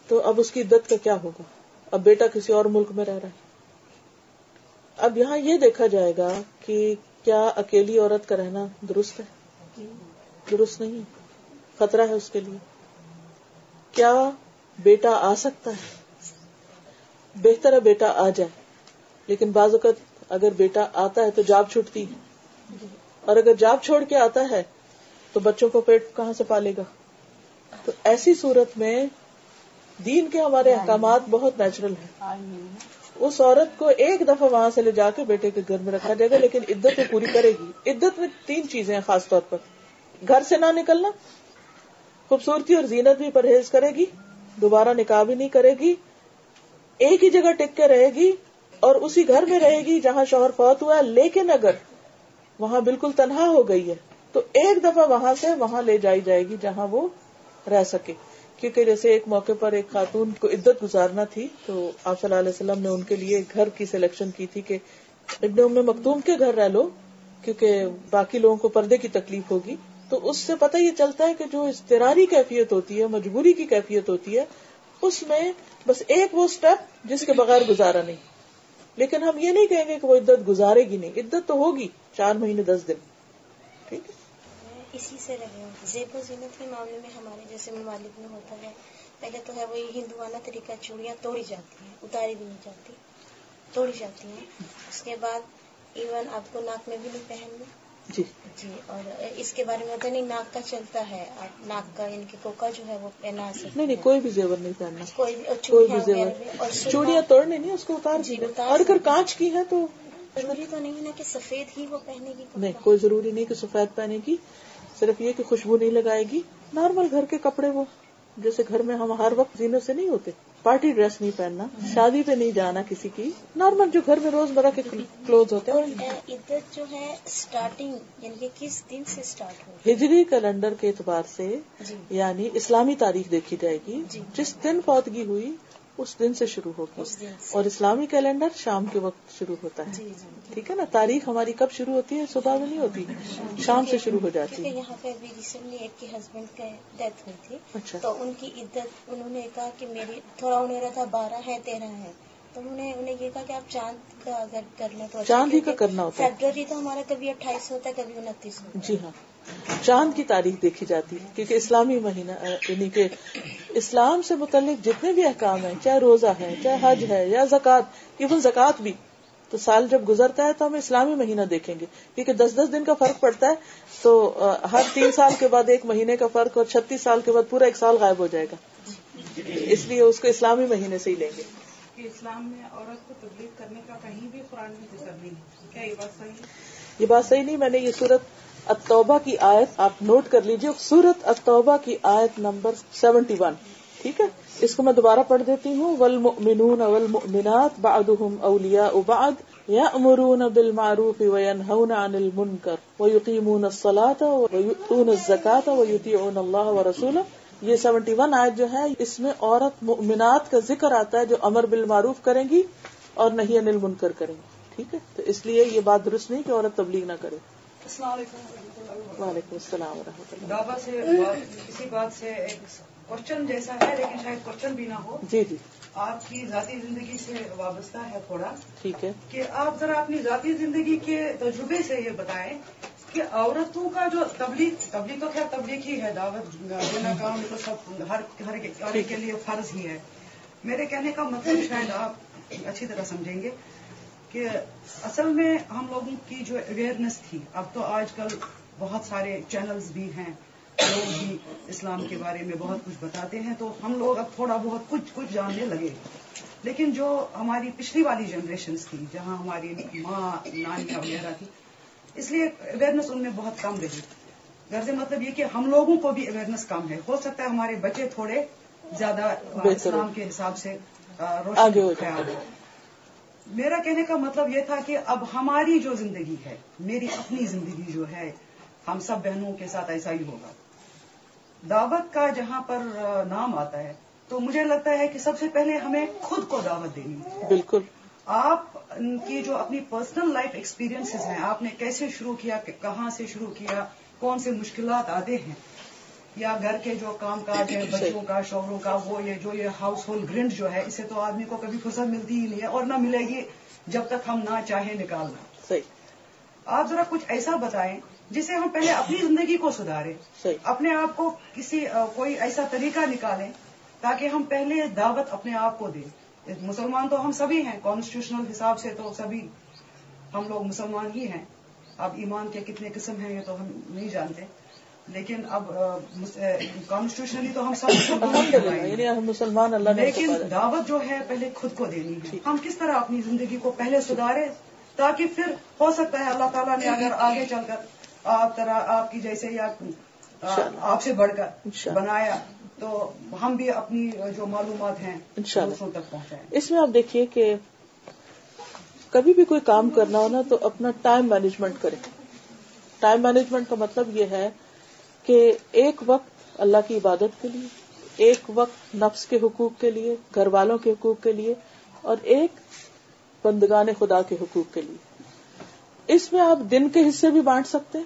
تو اب اس کی عدت کا کیا ہوگا؟ اب بیٹا کسی اور ملک میں رہ رہا ہے۔ اب یہاں یہ دیکھا جائے گا کہ کیا اکیلی عورت کا رہنا درست ہے؟ درست نہیں۔ خطرہ ہے اس کے لیے۔ کیا بیٹا آ سکتا ہے؟ بہتر ہے بیٹا آ جائے۔ لیکن بعض اوقات اگر بیٹا آتا ہے تو جاب چھوٹتی ہے۔ اور اگر جاب چھوڑ کے آتا ہے تو بچوں کو پیٹ کہاں سے پالے گا؟ تو ایسی صورت میں دین کے ہمارے احکامات بہت نیچرل ہیں۔ اس عورت کو ایک دفعہ وہاں سے لے جا کے بیٹے کے گھر میں رکھا جائے گا، لیکن عدت وہ پوری کرے گی۔ عدت میں تین چیزیں ہیں خاص طور پر۔ گھر سے نہ نکلنا، خوبصورتی اور زینت بھی پرہیز کرے گی، دوبارہ نکاح بھی نہیں کرے گی، ایک ہی جگہ ٹک کے رہے گی اور اسی گھر میں رہے گی جہاں شوہر فوت ہوا لیکن اگر وہاں بالکل تنہا ہو گئی ہے، تو ایک دفعہ وہاں سے وہاں لے جائی جائے گی جہاں وہ رہ سکے۔ کیونکہ جیسے ایک موقع پر ایک خاتون کو عدت گزارنا تھی، تو آپ صلی اللہ علیہ وسلم نے ان کے لیے گھر کی سلیکشن کی تھی کہ ابن ام مکتوم کے گھر رہ لو، کیونکہ باقی لوگوں کو پردے کی تکلیف ہوگی۔ تو اس سے پتہ یہ چلتا ہے کہ جو اضطراری کیفیت ہوتی ہے، مجبوری کی کیفیت ہوتی ہے، اس میں بس ایک وہ اسٹیپ جس کے بغیر گزارا نہیں۔ لیکن ہم یہ نہیں کہیں گے کہ وہ عدت گزارے گی نہیں، عدت تو ہوگی، چار مہینے دس دن۔ ٹھیک ہے؟ اسی سے رہے زیب و زینت کے معاملے میں ہمارے جیسے ممالک میں ہوتا ہے پہلے تو ہے وہی ہندوانہ طریقہ چوڑیاں توڑی جاتی ہیں اتاری بھی نہیں جاتی توڑی جاتی ہیں۔ اس کے بعد ایون آپ کو ناک میں بھی نہیں پہننا جی۔ جی اور اس کے بارے میں ہوتا نہیں ناک کا چلتا ہے آپ ناک کا یعنی کہ کوکا جو ہے وہ پہنا سکتے نہیں نہیں کوئی بھی زیور نہیں پہننا۔ کوئی بھی زیور۔ چوڑیاں توڑنے نہیں اس کو اتار جی، اور اگر کانچ کی ہے تو ضروری تو نہیں نا کہ سفید ہی وہ پہنے گی۔ نہیں کوئی ضروری نہیں کہ سفید پہنے گی۔ صرف یہ کہ خوشبو نہیں لگائے گی نارمل گھر کے کپڑے وہ جیسے گھر میں ہم ہر وقت زینوں سے نہیں ہوتے پارٹی ڈریس نہیں پہننا شادی پہ نہیں جانا کسی کی نارمل جو گھر میں روز مرہ کے کلوز ہوتے اور ہیں عدت جو ہے اسٹارٹنگ یعنی کہ کس دن سے اسٹارٹ ہو ہجری کیلنڈر کے اعتبار سے جی۔ یعنی اسلامی تاریخ دیکھی جائے گی۔ جی۔ جس دن فوتگی ہوئی اس دن سے شروع ہوگی۔ اور اسلامی کیلنڈر شام کے وقت شروع ہوتا ہے۔ جی جی ٹھیک ہے نا؟ تاریخ ہماری کب شروع ہوتی ہے؟ صبح میں نہیں ہوتی۔ شام سے شروع ہو جاتی۔ ہے یہاں پہ ابھی ریسنٹلی ایک کے ہسبینڈ کا ڈیتھ ہوئی تھی۔ اچھا۔ تو ان کی عدت انہوں نے کہا کہ میری تھوڑا انہیں رہا تھا بارہ ہے تیرہ ہے۔ تو انہوں نے انہیں یہ کہا کہ آپ چاند کا اگر کر لیں تو اچھا، چاند ہی کا کرنا ہوتا ہے۔ فیبرری تو ہمارا کبھی اٹھائیس ہوتا ہے کبھی انتیس ہوتا ہے۔ جی ہاں۔ چاند کی تاریخ دیکھی جاتی ہے کیونکہ اسلامی مہینہ یعنی کہ اسلام سے متعلق جتنے بھی احکام ہیں چاہے روزہ ہے چاہے حج ہے یا زکوٰۃ ایون زکوٰۃ بھی تو سال جب گزرتا ہے تو ہم اسلامی مہینہ دیکھیں گے کیونکہ دس دس دن کا فرق پڑتا ہے تو ہر تین سال کے بعد ایک مہینے کا فرق اور چھتیس سال کے بعد پورا ایک سال غائب ہو جائے گا اس لیے اس کو اسلامی مہینے سے ہی لیں گے۔ اسلام میں عورت کو تبلیغ کرنے کا کہیں بھی قرآن میں ذکر نہیں کیا یہ بات صحیح ہے؟ یہ بات صحیح نہیں میں نے یہ سورت التوبہ کی آیت آپ نوٹ کر لیجیے، سورت التوبہ کی آیت نمبر سیونٹی ون۔ ٹھیک ہے؟ اس کو میں دوبارہ پڑھ دیتی ہوں۔ والمؤمنون والمؤمنات بعضهم اولیاء بعض یأمرون بالمعروف وینہون عن المنکر ویقیمون الصلاة ویؤتون الزکاة ویطیعون اللہ ورسولہ یہ سیونٹی ون آیت جو ہے، اس میں عورت مؤمنات کا ذکر آتا ہے جو امر بالمعروف کریں گی اور نہیں انل منکر کریں گی۔ ٹھیک ہے؟ تو اس لیے یہ بات درست نہیں کہ عورت تبلیغ نہ کرے۔ السلام علیکم وعلیکم السلام و رحمۃ اللہ دعوت سے کسی بات سے ایک کوشچن جیسا ہے لیکن شاید کوشچن بھی نہ ہو۔ جی جی۔ آپ کی ذاتی زندگی سے وابستہ ہے تھوڑا۔ ٹھیک ہے۔ کہ آپ ذرا اپنی ذاتی زندگی کے تجربے سے یہ بتائیں کہ عورتوں کا جو تبلیغ تبلیغ تو خیر تبلیغ ہی ہے دعوت دینا کام تو سب ہر ہر کے لیے فرض ہی ہے۔ میرے کہنے کا مطلب شاید آپ اچھی طرح سمجھیں گے۔ کہ اصل میں ہم لوگوں کی جو اویئرنیس تھی اب تو آج کل بہت سارے چینلز بھی ہیں لوگ بھی اسلام کے بارے میں بہت کچھ بتاتے ہیں تو ہم لوگ اب تھوڑا بہت کچھ کچھ جاننے لگے۔ لیکن جو ہماری پچھلی والی جنریشنز تھی جہاں ہماری ماں نانیاں وغیرہ تھی اس لیے اویئرنیس ان میں بہت کم رہی۔ غرض مطلب یہ کہ ہم لوگوں کو بھی اویئرنیس کم ہے۔ ہو سکتا ہے ہمارے بچے تھوڑے زیادہ اسلام کے حساب سے روشن خیال میرا کہنے کا مطلب یہ تھا کہ اب ہماری جو زندگی ہے میری اپنی زندگی جو ہے ہم سب بہنوں کے ساتھ ایسا ہی ہوگا۔ دعوت کا جہاں پر نام آتا ہے تو مجھے لگتا ہے کہ سب سے پہلے ہمیں خود کو دعوت دینی ہے۔ بالکل۔ آپ کی جو اپنی پرسنل لائف ایکسپیرینس ہیں آپ نے کیسے شروع کیا کہاں سے شروع کیا کون سے مشکلات آتے ہیں یا گھر کے جو کام کاج ہیں بچوں کا شوہروں کا وہ یہ جو یہ ہاؤس ہولڈ گرنٹ جو ہے اسے تو آدمی کو کبھی فرصت ملتی ہی نہیں ہے اور نہ ملے گی جب تک ہم نہ چاہیں نکالنا۔ صحیح۔ آپ ذرا کچھ ایسا بتائیں جسے ہم پہلے اپنی زندگی کو سدھاریں اپنے آپ کو کسی کوئی ایسا طریقہ نکالیں تاکہ ہم پہلے دعوت اپنے آپ کو دیں۔ مسلمان تو ہم سبھی ہیں کانسٹیٹیوشنل حساب سے تو سبھی ہم لوگ مسلمان ہی ہیں۔ اب ایمان کے کتنے قسم ہیں یہ تو ہم نہیں جانتے۔ لیکن اب کانسٹیٹیوشنلی تو ہم سب یعنی ہم مسلمان اللہ لیکن دعوت جو ہے پہلے خود کو دینی ہے۔ ہم کس طرح اپنی زندگی کو پہلے سدھارے تاکہ پھر ہو سکتا ہے اللہ تعالیٰ نے اگر آگے چل کر آپ طرح آپ کی جیسے یا آپ سے بڑھ کر بنایا تو ہم بھی اپنی جو معلومات ہیں دوسروں تک پہنچائیں۔ اس میں آپ دیکھیے کہ کبھی بھی کوئی کام کرنا ہو نا تو اپنا ٹائم مینجمنٹ کرے ٹائم مینجمنٹ کا مطلب یہ ہے کہ ایک وقت اللہ کی عبادت کے لیے، ایک وقت نفس کے حقوق کے لیے، گھر والوں کے حقوق کے لیے، اور ایک بندگان خدا کے حقوق کے لیے۔ اس میں آپ دن کے حصے بھی بانٹ سکتے ہیں،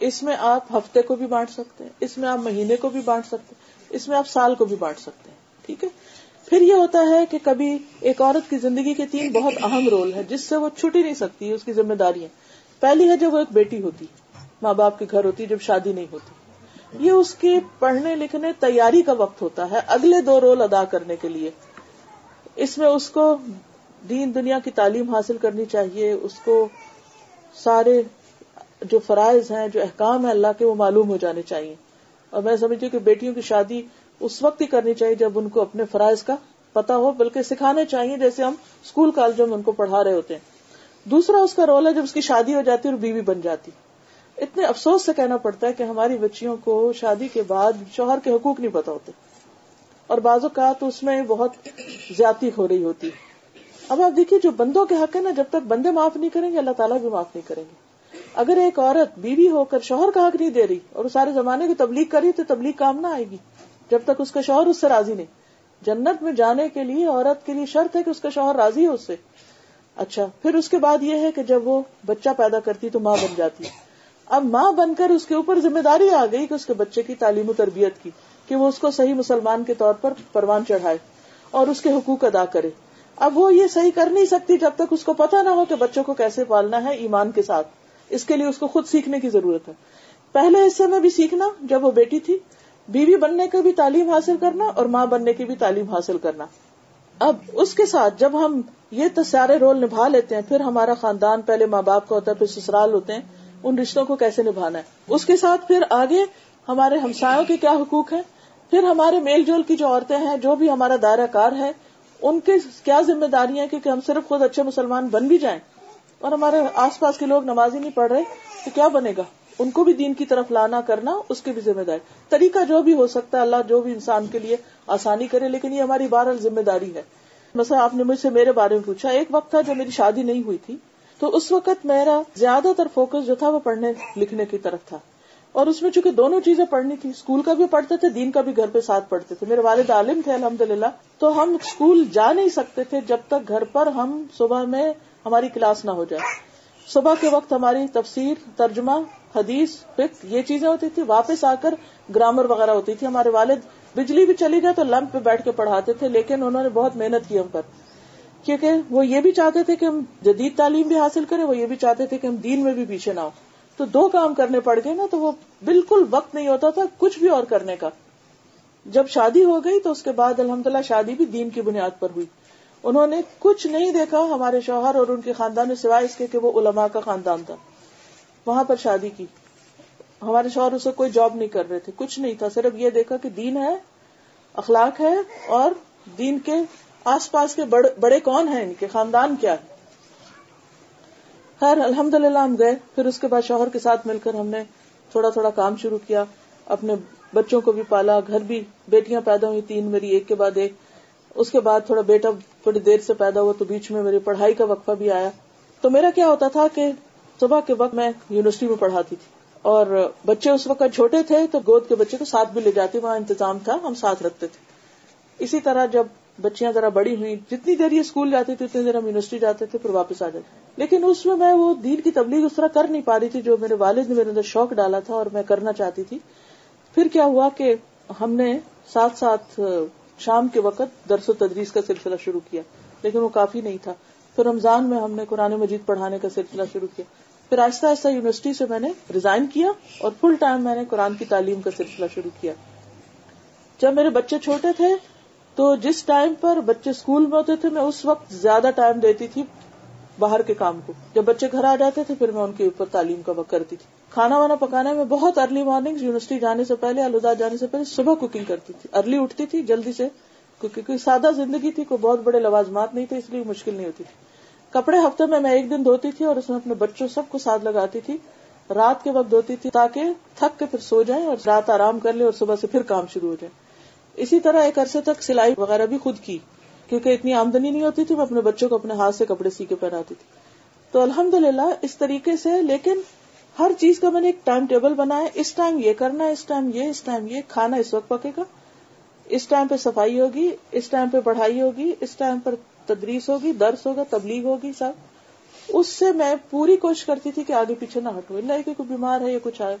اس میں آپ ہفتے کو بھی بانٹ سکتے ہیں، اس میں آپ مہینے کو بھی بانٹ سکتے ہیں، اس میں آپ سال کو بھی بانٹ سکتے ہیں، ٹھیک ہے؟ پھر یہ ہوتا ہے کہ کبھی ایک عورت کی زندگی کے تین بہت اہم رول ہے جس سے وہ چھٹ ہی نہیں سکتی، اس کی ذمہ داریاں۔ پہلی ہے جب وہ ایک بیٹی ہوتی ہے۔ ماں باپ کے گھر ہوتی جب شادی نہیں ہوتی۔ یہ اس کی پڑھنے لکھنے تیاری کا وقت ہوتا ہے اگلے دو رول ادا کرنے کے لیے۔ اس میں اس کو دین دنیا کی تعلیم حاصل کرنی چاہیے، اس کو سارے جو فرائض ہیں، جو احکام ہیں اللہ کے، وہ معلوم ہو جانے چاہیے۔ اور میں سمجھتی ہوں کہ بیٹیوں کی شادی اس وقت ہی کرنی چاہیے جب ان کو اپنے فرائض کا پتا ہو، بلکہ سکھانے چاہیے جیسے ہم اسکول کالجوں میں ان کو پڑھا رہے ہوتے ہیں۔ دوسرا اس کا رول ہے جب اس کی شادی ہو جاتی اور بیوی بن جاتی اتنے افسوس سے کہنا پڑتا ہے کہ ہماری بچیوں کو شادی کے بعد شوہر کے حقوق نہیں پتا ہوتے۔ اور بازو کا تو اس میں بہت زیادتی ہو رہی ہوتی۔ اب آپ دیکھیے جو بندوں کے حق ہے نا، جب تک بندے معاف نہیں کریں گے، اللہ تعالیٰ بھی معاف نہیں کریں گے۔ اگر ایک عورت بیوی ہو کر شوہر کا حق نہیں دے رہی اور سارے زمانے کی تبلیغ کری تو تبلیغ کام نہ آئے گی۔ جب تک اس کا شوہر اس سے راضی نہیں۔ جنت میں جانے کے لیے عورت کے لیے شرط ہے کہ اس کا شوہر راضی ہو اس سے۔ اچھا پھر اس کے بعد یہ ہے کہ جب وہ بچہ پیدا کرتی تو ماں بن جاتی۔ اب ماں بن کر اس کے اوپر ذمہ داری آ گئی کہ اس کے بچے کی تعلیم و تربیت کی، کہ وہ اس کو صحیح مسلمان کے طور پر پروان چڑھائے اور اس کے حقوق ادا کرے۔ اب وہ یہ صحیح کر نہیں سکتی جب تک اس کو پتا نہ ہو کہ بچوں کو کیسے پالنا ہے ایمان کے ساتھ۔ اس کے لیے اس کو خود سیکھنے کی ضرورت ہے۔ پہلے حصے میں بھی سیکھنا جب وہ بیٹی تھی، بیوی بننے کی بھی تعلیم حاصل کرنا اور ماں بننے کی بھی تعلیم حاصل کرنا۔ اب اس کے ساتھ جب ہم یہ تو سارے رول نبھا لیتے ہیں، پھر ہمارا خاندان پہلے ماں باپ کا ہوتا ہے، پھر سسرال ہوتے ہیں۔ ان رشتوں کو کیسے نبھانا ہے۔ اس کے ساتھ پھر آگے ہمارے ہمسایوں کے کیا حقوق ہیں۔ پھر ہمارے میل جول کی جو عورتیں ہیں، جو بھی ہمارا دائرہ کار ہے، ان کے کیا ذمہ داری ہے کیونکہ ہم صرف خود اچھے مسلمان بن بھی جائیں اور ہمارے آس پاس کے لوگ نمازی نہیں پڑھ رہے، تو کیا بنے گا؟ ان کو بھی دین کی طرف لانا کرنا اس کی بھی ذمہ داری۔ طریقہ جو بھی ہو سکتا ہے، اللہ جو بھی انسان کے لیے آسانی کرے، لیکن یہ ہماری بار ذمہ داری ہے۔ مثلا آپ نے مجھ سے میرے بارے میں پوچھا، ایک وقت تھا جب میری شادی نہیں ہوئی تھی۔ تو اس وقت میرا زیادہ تر فوکس جو تھا وہ پڑھنے، لکھنے کی طرف تھا۔ اور اس میں چونکہ دونوں چیزیں پڑھنی تھی اسکول کا بھی پڑھتے تھے، دین کا بھی گھر پہ ساتھ پڑھتے تھے۔ میرے والد عالم تھے الحمد للہ تو ہم اسکول جا نہیں سکتے تھے جب تک گھر پر ہم صبح میں ہماری کلاس نہ ہو جائے۔ صبح کے وقت ہماری تفسیر، ترجمہ، حدیث فکر یہ چیزیں ہوتی تھی واپس آ کر گرامر وغیرہ ہوتی تھی۔ ہمارے والد بجلی بھی چلی جائے تو لمپ پہ بیٹھ کے پڑھاتے تھے، لیکن انہوں نے بہت محنت کی ہم پر۔ کیونکہ وہ یہ بھی چاہتے تھے کہ ہم جدید تعلیم بھی حاصل کریں، وہ یہ بھی چاہتے تھے کہ ہم دین میں بھی پیچھے نہ ہو تو دو کام کرنے پڑ گئے نا، تو وہ بالکل وقت نہیں ہوتا تھا کچھ بھی اور کرنے کا۔ جب شادی ہو گئی تو اس کے بعد الحمدللہ شادی بھی دین کی بنیاد پر ہوئی۔ انہوں نے کچھ نہیں دیکھا ہمارے شوہر اور ان کے خاندان، سوائے اس کے کہ وہ علماء کا خاندان تھا۔ وہاں پر شادی کی۔ ہمارے شوہر اسے کوئی جاب نہیں کر رہے تھے، کچھ نہیں تھا، صرف یہ دیکھا کہ دین ہے، اخلاق ہے اور دین کے آس پاس کے بڑے کون ہیں ان کے؟ خاندان کیا ہے؟ خیر الحمد للہ ہم گئے، پھر اس کے بعد شوہر کے ساتھ مل کر ہم نے تھوڑا تھوڑا کام شروع کیا۔ اپنے بچوں کو بھی پالا، گھر بھی بیٹیاں پیدا ہوئی تین میری، ایک کے بعد ایک۔ اس کے بعد تھوڑا بیٹا تھوڑی دیر سے پیدا ہوا تو بیچ میں میری پڑھائی کا وقفہ بھی آیا۔ تو میرا کیا ہوتا تھا کہ صبح کے وقت میں یونیورسٹی میں پڑھاتی تھی اور بچے اس وقت چھوٹے تھے تو گود کے بچے کو ساتھ بھی لے جاتے، وہاں انتظام تھا، ہم ساتھ رکھتے تھے۔ اسی طرح جب بچیاں ذرا بڑی ہوئی جتنی دیر یہ اسکول جاتی تھی اتنی دیر ہم یونیورسٹی جاتے تھے، پھر واپس آ جاتے لیکن اس میں میں وہ دین کی تبلیغ اس طرح کر نہیں پا رہی تھی جو میرے والد نے میرے اندر شوق ڈالا تھا اور میں کرنا چاہتی تھی۔ پھر کیا ہوا کہ ہم نے ساتھ ساتھ شام کے وقت درس و تدریس کا سلسلہ شروع کیا، لیکن وہ کافی نہیں تھا۔ پھر رمضان میں ہم نے قرآن مجید پڑھانے کا سلسلہ شروع کیا۔ پھر آہستہ آہستہ یونیورسٹی سے میں نے ریزائن کیا اور فل ٹائم میں نے قرآن کی تعلیم کا سلسلہ شروع کیا۔ جب میرے بچے چھوٹے تھے تو جس ٹائم پر بچے اسکول میں ہوتے تھے، میں اس وقت زیادہ ٹائم دیتی تھی باہر کے کام کو۔ جب بچے گھر آ جاتے تھے، پھر میں ان کے اوپر تعلیم کا وقت کرتی تھی۔ کھانا وانا پکانے میں بہت ارلی مارننگ یونیورسٹی جانے سے پہلے، الوداع جانے سے پہلے صبح کوکنگ کرتی تھی۔ ارلی اٹھتی تھی، جلدی سے کیونکہ سادہ زندگی تھی، کوئی بہت بڑے لوازمات نہیں تھے، اس لیے مشکل نہیں ہوتی تھی۔ کپڑے ہفتے میں میں ایک دن دھوتی تھی اور اس میں اپنے بچوں سب کو ساتھ لگاتی تھی۔ رات کے وقت دھوتی تھی تاکہ تھک کے پھر سو جائیں اور رات آرام کر لے اور صبح سے پھر کام شروع ہو جائے اسی طرح ایک عرصے تک سلائی وغیرہ بھی خود کی، کیونکہ اتنی آمدنی نہیں ہوتی تھی، میں اپنے بچوں کو اپنے ہاتھ سے کپڑے سی کے پہناتی تھی۔ تو الحمد للہ اس طریقے سے، لیکن ہر چیز کا میں نے ایک ٹائم ٹیبل بنایا، اس ٹائم یہ کرنا ہے اس ٹائم یہ، اس ٹائم یہ، کھانا اس وقت پکے گا۔ اس ٹائم پہ صفائی ہوگی، اس ٹائم پہ پڑھائی ہوگی، اس ٹائم پر تدریس ہوگی، درس ہوگا، تبلیغ ہوگی، سب۔ اس سے میں پوری کوشش کرتی تھی کہ آگے پیچھے نہ ہٹو اللہ کہ کوئی بیمار ہے یا کچھ آئے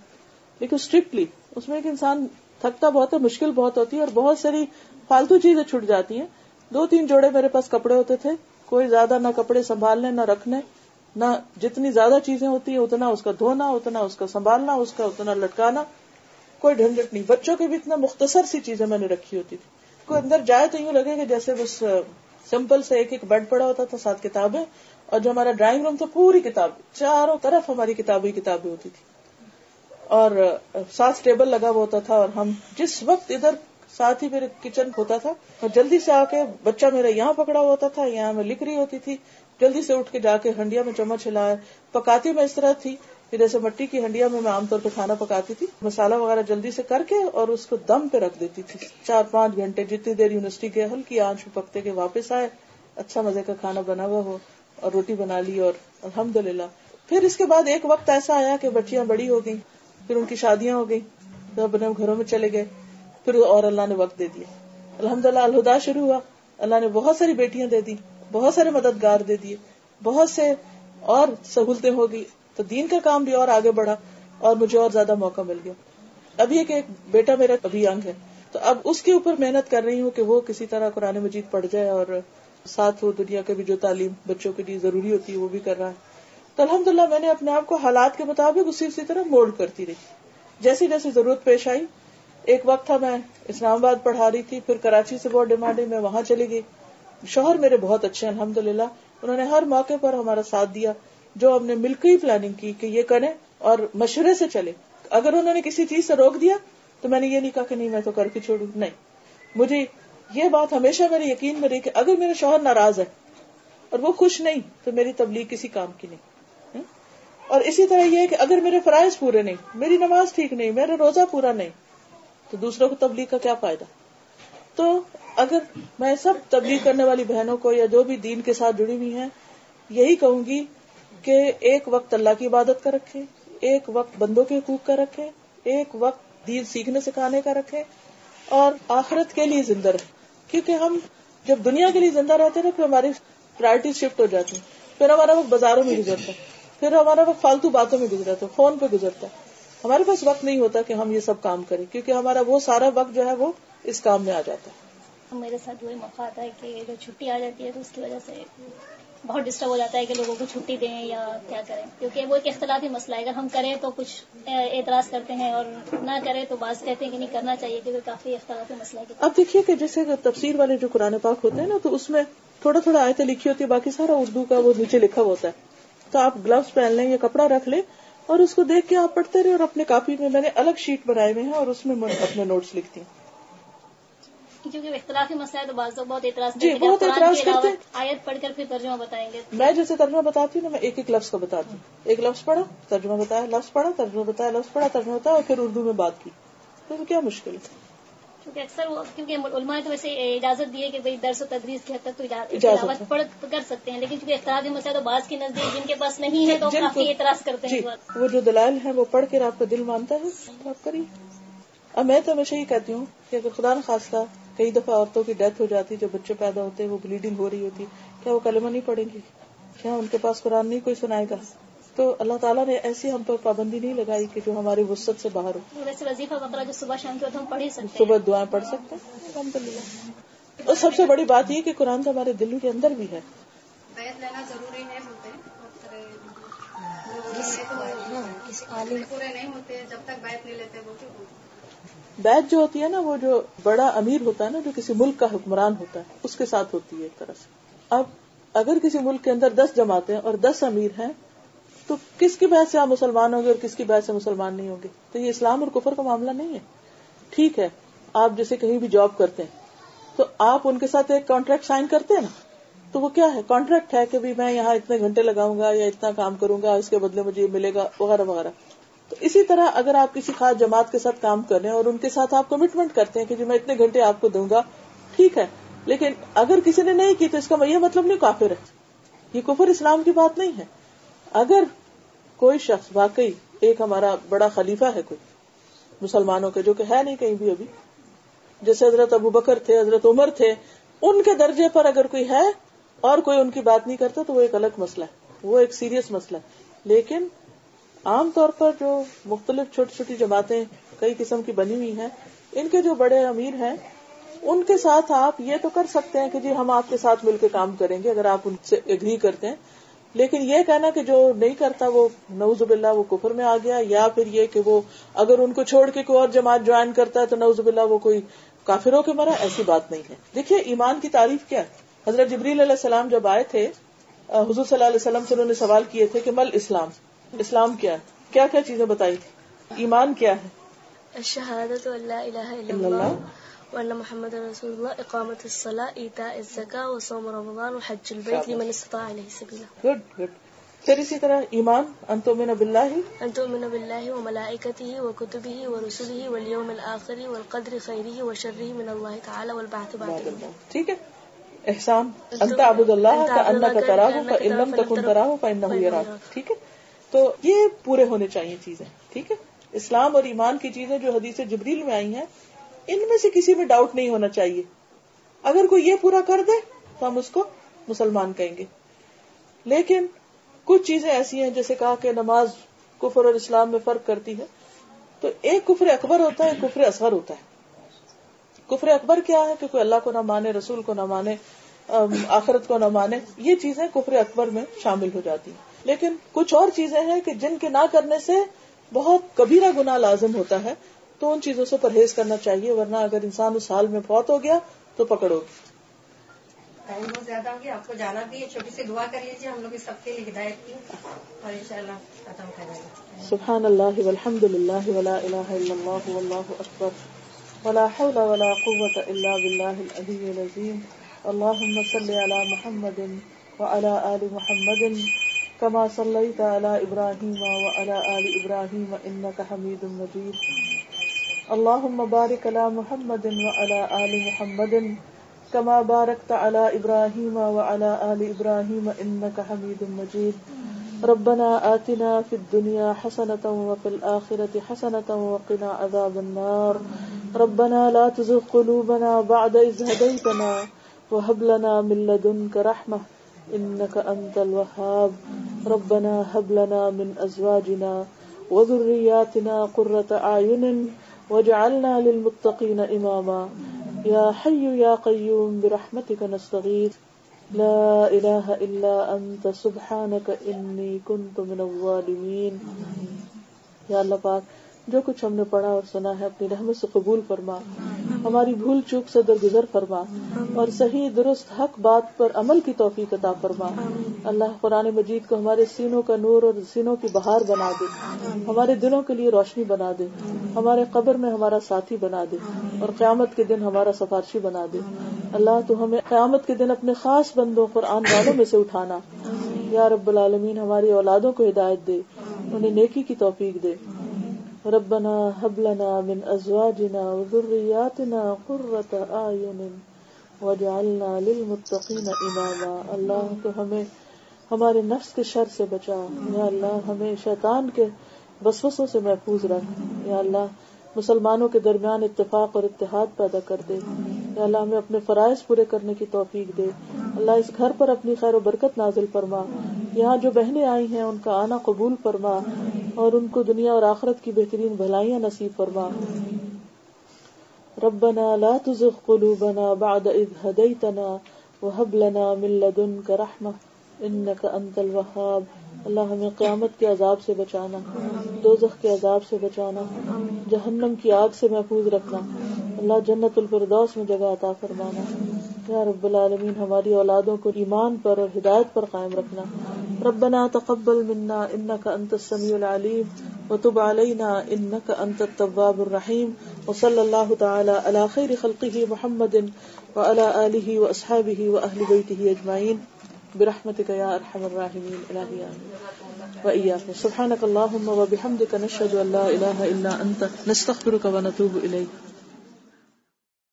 لیکن اسٹرکٹلی اس میں ایک انسان تھکتا بہت ہے، مشکل بہت ہوتی ہے اور بہت ساری فالتو چیزیں چھٹ جاتی ہیں۔ دو تین جوڑے میرے پاس کپڑے ہوتے تھے، کوئی زیادہ نہ کپڑے سنبھالنے، نہ رکھنے، نہ جتنی زیادہ چیزیں ہوتی ہیں اتنا اس کا دھونا، اتنا اس کا سنبھالنا، اس کا اتنا لٹکانا۔ کوئی ڈھنڈٹ نہیں بچوں کی بھی اتنا مختصر سی چیزیں میں نے رکھی ہوتی تھی۔ کوئی اندر جائے تو یوں لگے کہ جیسے بس سمپل سے ایک ایک بیڈ پڑا ہوتا تھا، سات کتابیں، اور جو ہمارا ڈرائنگ روم تھا، پوری کتاب، چاروں طرف ہماری کتابیں کتابیں ہوتی تھی اور ساتھ ٹیبل لگا ہوا ہوتا تھا اور ہم جس وقت ادھر ساتھ ہی میرے کچن ہوتا تھا، اور جلدی سے آ کے بچہ میرا یہاں پکڑا ہوتا تھا، یہاں میں لکھ رہی ہوتی تھی، جلدی سے اٹھ کے جا کے ہنڈیا میں چمچ ہلایا، پکاتی میں اس طرح تھی کہ جیسے مٹی کی ہنڈیا میں میں عام طور پہ کھانا پکاتی تھی، مسالہ وغیرہ جلدی سے کر کے اور اس کو دم پہ رکھ دیتی تھی۔ چار پانچ گھنٹے جتنی دیر یونیورسٹی گئے ہلکی آنچ پہ پکتے کے واپس آئے اچھا مزے کا کھانا بنا ہوا ہو اور روٹی بنا لی اور الحمد للہ پھر اس کے بعد ایک وقت ایسا آیا کہ بچیاں بڑی ہو گئی پھر ان کی شادیاں ہو گئی پھر اپنے گھروں میں چلے گئے، پھر اور اللہ نے وقت دے دیا۔ الحمد للہ الہدا شروع ہوا، اللہ نے بہت ساری بیٹیاں دے دی، بہت سارے مددگار دے دیے، بہت سے اور سہولتیں ہو گئی۔ تو دین کا کام بھی اور آگے بڑھا اور مجھے اور زیادہ موقع مل گیا۔ ابھی ایک بیٹا میرا ابھی انگ ہے۔ تو اب اس کے اوپر محنت کر رہی ہوں کہ وہ کسی طرح قرآن مجید پڑھ جائے اور ساتھ وہ دنیا کے بھی جو تعلیم بچوں کے لیے ضروری ہوتی ہے وہ بھی کر رہا ہے۔ تو الحمد للہ میں نے اپنے آپ کو حالات کے مطابق اسی اسی طرح مولڈ کرتی رہی۔ جیسی جیسی ضرورت پیش آئی، ایک وقت تھا میں اسلام آباد پڑھا رہی تھی، پھر کراچی سے بہت ڈیمانڈ میں وہاں چلی گئی۔ شوہر میرے بہت اچھے الحمد للہ انہوں نے ہر موقع پر ہمارا ساتھ دیا، جو ہم نے مل کے ہی پلاننگ کی کہ یہ کریں اور مشورے سے چلے اگر انہوں نے کسی چیز سے روک دیا، تو میں نے یہ نہیں کہا کہ نہیں، میں تو کر کے چھوڑوں۔ نہیں۔ مجھے یہ بات ہمیشہ میرے یقین میں رہی کہ اگر میرا شوہر ناراض ہے اور وہ خوش نہیں، تو میری تبلیغ کسی کام کی نہیں۔ اور اسی طرح یہ کہ اگر میرے فرائض پورے نہیں، میری نماز ٹھیک نہیں، میرا روزہ پورا نہیں، تو دوسروں کو تبلیغ کا کیا فائدہ؟ تو اگر میں سب تبلیغ کرنے والی بہنوں کو یا جو بھی دین کے ساتھ جڑی ہوئی ہیں، یہی کہوں گی کہ ایک وقت اللہ کی عبادت کا رکھے ایک وقت بندوں کے حقوق کا رکھے ایک وقت دین سیکھنے سکھانے کا رکھے اور آخرت کے لیے زندہ رہے کیونکہ ہم جب دنیا کے لیے زندہ رہتے نا پھر ہماری پرائرٹی شفٹ ہو جاتی پھر ہمارا وقت بازاروں میں گزرتا ہے۔ پھر ہمارا وقت فالتو باتوں میں گزرتا ہے فون پہ گزرتا ہے۔ ہمارے پاس وقت نہیں ہوتا کہ ہم یہ سب کام کریں کیونکہ ہمارا وہ سارا وقت جو ہے وہ اس کام میں آ جاتا ہے۔ میرے ساتھ وہی موقع آتا ہے کہ جب چھٹی آ جاتی ہے تو اس کی وجہ سے بہت ڈسٹرب ہو جاتا ہے کہ لوگوں کو چھٹی دیں یا کیا کریں۔ کیونکہ وہ ایک اختلافی مسئلہ ہے۔ اگر ہم کریں تو کچھ اعتراض کرتے ہیں اور نہ کریں تو بعض کہتے ہیں کہ نہیں کرنا چاہیے کیونکہ کافی اختلافی مسئلہ ہے۔ اب دیکھیے کہ جیسے تفسیر والے جو قرآن پاک ہوتے ہیں نا تو اس میں تھوڑا تھوڑا آیتیں لکھی ہوتی ہے باقی سارا اردو کا وہ نیچے لکھا ہوتا ہے۔ تو آپ گلوز پہن لیں یا کپڑا رکھ لیں اور اس کو دیکھ کے آپ پڑھتے رہے اور اپنے کاپی میں میں نے الگ شیٹ بنائے ہوئے ہیں اور اس میں اپنے نوٹس لکھتی ہوں۔ کیونکہ اختلافی مسئلہ ہے تو بعض بہت اعتراض جی بہت اعتراض کرتے آیت پڑھ کر پھر ترجمہ بتائیں گے۔ میں جیسے ترجمہ بتاتی ہوں نا میں ایک ایک لفظ کا بتاتی ہوں۔ ایک لفظ پڑھا ترجمہ بتایا لفظ پڑھا ترجمہ بتایا لفظ پڑھا ترجمہ بتایا اور پھر اردو میں بات کی۔ تو کیا مشکل ہے؟ کیونکہ اکثر وہ کیونکہ علماء نے تو ویسے اجازت دی ہے کہ درس و تدریس کی حد تک تو اجازت پڑھ کر سکتے ہیں لیکن چونکہ اختلافی مسئلہ تو بعض کے نزدیک جن کے پاس نہیں ہے تو کافی اعتراض کرتے ہیں وہ جو دلائل ہے وہ پڑھ کر آپ کا دل مانتا ہے؟ تو آپ کریے۔ اب میں تو ہمیشہ یہ کہتی ہوں کہ اگر خدا نخواستہ کئی دفعہ عورتوں کی ڈیتھ ہو جاتی جب بچے پیدا ہوتے وہ بلیڈنگ ہو رہی ہوتی کیا وہ کلمہ نہیں پڑیں گی کیا ان کے پاس قرآن نہیں کوئی سنائے گا؟ تو اللہ تعالیٰ نے ایسی ہم پر پابندی نہیں لگائی کہ جو ہماری وسط سے باہر ہو۔ ویسے وظیفہ وغیرہ جو صبح شام کے ہم پڑھ ہی سکتے صبح دعائیں پڑھ سکتے ہیں۔ الحمد للہ اور سب سے بڑی بات یہ کہ قرآن تو ہمارے دل کے اندر بھی ہے۔ بیت لینا ضروری ہے پورے نہیں ہوتے۔ جب تک بیت نہیں لیتے وہ بیت جو ہوتی ہے نا وہ جو بڑا امیر ہوتا ہے نا جو کسی ملک کا حکمران ہوتا ہے اس کے ساتھ ہوتی ہے ایک طرح سے۔ اب اگر کسی ملک کے اندر دس جماعتیں اور دس امیر ہیں تو کس کی بحث سے آپ مسلمان ہوں گے اور کس کی بحث سے مسلمان نہیں ہوں گے؟ تو یہ اسلام اور کفر کا معاملہ نہیں ہے۔ ٹھیک ہے، آپ جیسے کہیں بھی جاب کرتے ہیں، تو آپ ان کے ساتھ ایک کانٹریکٹ سائن کرتے ہیں نا؟ تو وہ کیا ہے؟ کانٹریکٹ ہے کہ میں یہاں اتنے گھنٹے لگاؤں گا یا اتنا کام کروں گا، اس کے بدلے مجھے یہ ملے گا، وغیرہ وغیرہ۔ تو اسی طرح اگر آپ کسی خاص جماعت کے ساتھ کام کر رہے ہیں اور ان کے ساتھ آپ کمٹمنٹ کرتے ہیں کہ جو میں اتنے گھنٹے آپ کو دوں گا، ٹھیک ہے۔ لیکن اگر کسی نے نہیں کی تو اس کا یہ مطلب نہیں کافر ہے۔ یہ کفر اسلام کی بات نہیں ہے۔ اگر کوئی شخص واقعی ایک ہمارا بڑا خلیفہ ہے کوئی مسلمانوں کے جو کہ ہے نہیں کہیں بھی ابھی، جیسے حضرت ابو بکر تھے، حضرت عمر تھے، ان کے درجے پر اگر کوئی ہے اور کوئی ان کی بات نہیں کرتا تو وہ ایک الگ مسئلہ ہے، وہ ایک سیریس مسئلہ ہے۔ لیکن عام طور پر جو مختلف چھوٹی چھوٹی جماعتیں کئی قسم کی بنی ہوئی ہیں، ان کے جو بڑے امیر ہیں، ان کے ساتھ آپ یہ تو کر سکتے ہیں کہ جی ہم آپ کے ساتھ مل کے کام کریں گے، اگر آپ ان سے اگری کرتے ہیں۔ لیکن یہ کہنا کہ جو نہیں کرتا وہ نوز باللہ وہ کفر میں آ گیا یا پھر یہ کہ وہ اگر ان کو چھوڑ کے کوئی اور جماعت جوائن کرتا ہے تو نوز باللہ وہ کوئی کافروں کے مرا ایسی بات نہیں ہے۔ دیکھیے ایمان کی تعریف کیا ہے؟ حضرت جبریل علیہ السلام جب آئے تھے حضور صلی اللہ علیہ وسلم سے انہوں نے سوال کیے تھے کہ مل اسلام؟ اسلام کیا ہے؟ کیا کیا چیزیں بتائی تھی ایمان کیا ہے؟ شہادت اللہ الہ الا اللہ۔ وأن محمد رسول الله إقامة الصلاة إيتاء الزكاة وصوم رمضان وحج البيت لمن استطاع إليه سبيلا. گڈ گڈ پھر اسی طرح ایمان انتو من باللہ أن تؤمن بالله وملائكته وكتبه ورسله واليوم الآخر والقدر خيره وشره من الله تعالى والبعث بعد الموت ٹھیک ہے؟ احسان. انت عبد اللہ کا اللہ کا تراہ کا علم تکن تراہ کا انہ یراک ٹھیک ہے؟ تو یہ پورے ہونے چاہیے چیزیں ٹھیک ہے؟ اسلام اور ایمان کی چیزیں جو حدیث جبریل میں آئی ہیں ان میں سے کسی میں ڈاؤٹ نہیں ہونا چاہیے۔ اگر کوئی یہ پورا کر دے تو ہم اس کو مسلمان کہیں گے۔ لیکن کچھ چیزیں ایسی ہیں جیسے کہا کہ نماز کفر اور اسلام میں فرق کرتی ہے۔ تو ایک کفر اکبر ہوتا ہے، ایک کفر اصغر ہوتا ہے۔ کفر اکبر کیا ہے کہ کوئی اللہ کو نہ مانے، رسول کو نہ مانے آخرت کو نہ مانے، یہ چیزیں کفر اکبر میں شامل ہو جاتی ہیں۔ لیکن کچھ اور چیزیں ہیں کہ جن کے نہ کرنے سے بہت کبیرہ گناہ لازم ہوتا ہے۔ تو ان چیزوں سے پرہیز کرنا چاہیے ورنہ اگر انسان اس حال میں فوت ہو گیا تو پکڑو۔ ٹائم بہت زیادہ ہو گیا آپ کو جانا بھی ہے۔ چھوٹی سی دعا کر لیجیے ہم لوگ سب کے لیے ہدایت کی۔ اور انشاءاللہ ختم کریں گے۔ سبحان اللہ والحمد للہ ولا الہ الا اللہ واللہ اکبر۔ ولا حول ولا قوة الا باللہ العلی العظیم۔ اللهم صل على محمد وعلى آل محمد كما صليت على إبراهيم وعلى آل إبراهيم إنك حميد مجيد اللهم بارك على محمد وعلى آل محمد كما باركت على إبراهيم وعلى آل إبراهيم إنك حميد مجيد ربنا آتنا في الدنيا حسنة وفي الآخرة حسنة وقنا عذاب النار. ربنا لا تزغ قلوبنا بعد إذ هديتنا وهب لنا من لدنك رحمة إنك أنت الوهاب. ربنا هب لنا من أزواجنا وذرياتنا قرة أعين وجعلنا للمتقين اماما يا حي يا قيوم، برحمتك نستغيث. لا اله الا انت سبحانك اني كنت من الظالمين. یا اللہ پاک جو کچھ ہم نے پڑھا اور سنا ہے، اپنی رحمت سے قبول فرما۔ ہماری بھول چوک سے درگزر فرما۔ اور صحیح، درست، حق بات پر عمل کی توفیق عطا فرما۔ اللہ قرآن مجید کو ہمارے سینوں کا نور اور سینوں کی بہار بنا دے۔ ہمارے دلوں کے لیے روشنی بنا دے۔ ہمارے قبر میں ہمارا ساتھی بنا دے۔ اور قیامت کے دن ہمارا سفارشی بنا دے۔ اللہ، تو ہمیں قیامت کے دن اپنے خاص بندوں، قرآن والوں میں سے اٹھانا۔ یا رب العالمین، ہماری اولادوں کو ہدایت دے، انہیں نیکی کی توفیق دے۔ ربنا هب لنا من ازواجنا وذرياتنا قرة اعين واجعلنا للمتقين اماما اللہ تو ہمیں ہمارے نفس کے شر سے بچا۔ یا اللہ ہمیں شیطان کے وسوسوں سے محفوظ رکھ۔ یا اللہ مسلمانوں کے درمیان اتفاق اور اتحاد پیدا کر دے۔ یا اللہ ہمیں اپنے فرائض پورے کرنے کی توفیق دے۔ اللہ اس گھر پر اپنی خیر و برکت نازل فرما۔ یہاں جو بہنیں آئی ہیں، ان کا آنا قبول فرما۔ اور ان کو دنیا اور آخرت کی بہترین بھلائیاں نصیب فرما۔ ربنا لا تزغ قلوبنا بعد إذ هديتنا وهب لنا من لدنك رحمة إنك أنت الوهاب۔ اللہ ہمیں قیامت کے عذاب سے بچانا، دوزخ کے عذاب سے بچانا، جہنم کی آگ سے محفوظ رکھنا، اللہ جنت الفردوس میں جگہ عطا فرمانا۔ یا رب العالمین، ہماری اولادوں کو ایمان پر اور ہدایت پر قائم رکھنا۔ ربنا تقبل منا انك انت السميع العليم وتب علينا انك انت التواب الرحيم وصلى الله تعالى على خير خلقه محمد وعلى اله واصحابه واهل بيته اجمعين برحمتك يا ارحم الراحمين الهي امين واياك سبحانك اللهم وبحمدك نشهد ان لا اله الا انت نستغفرك ونتوب اليك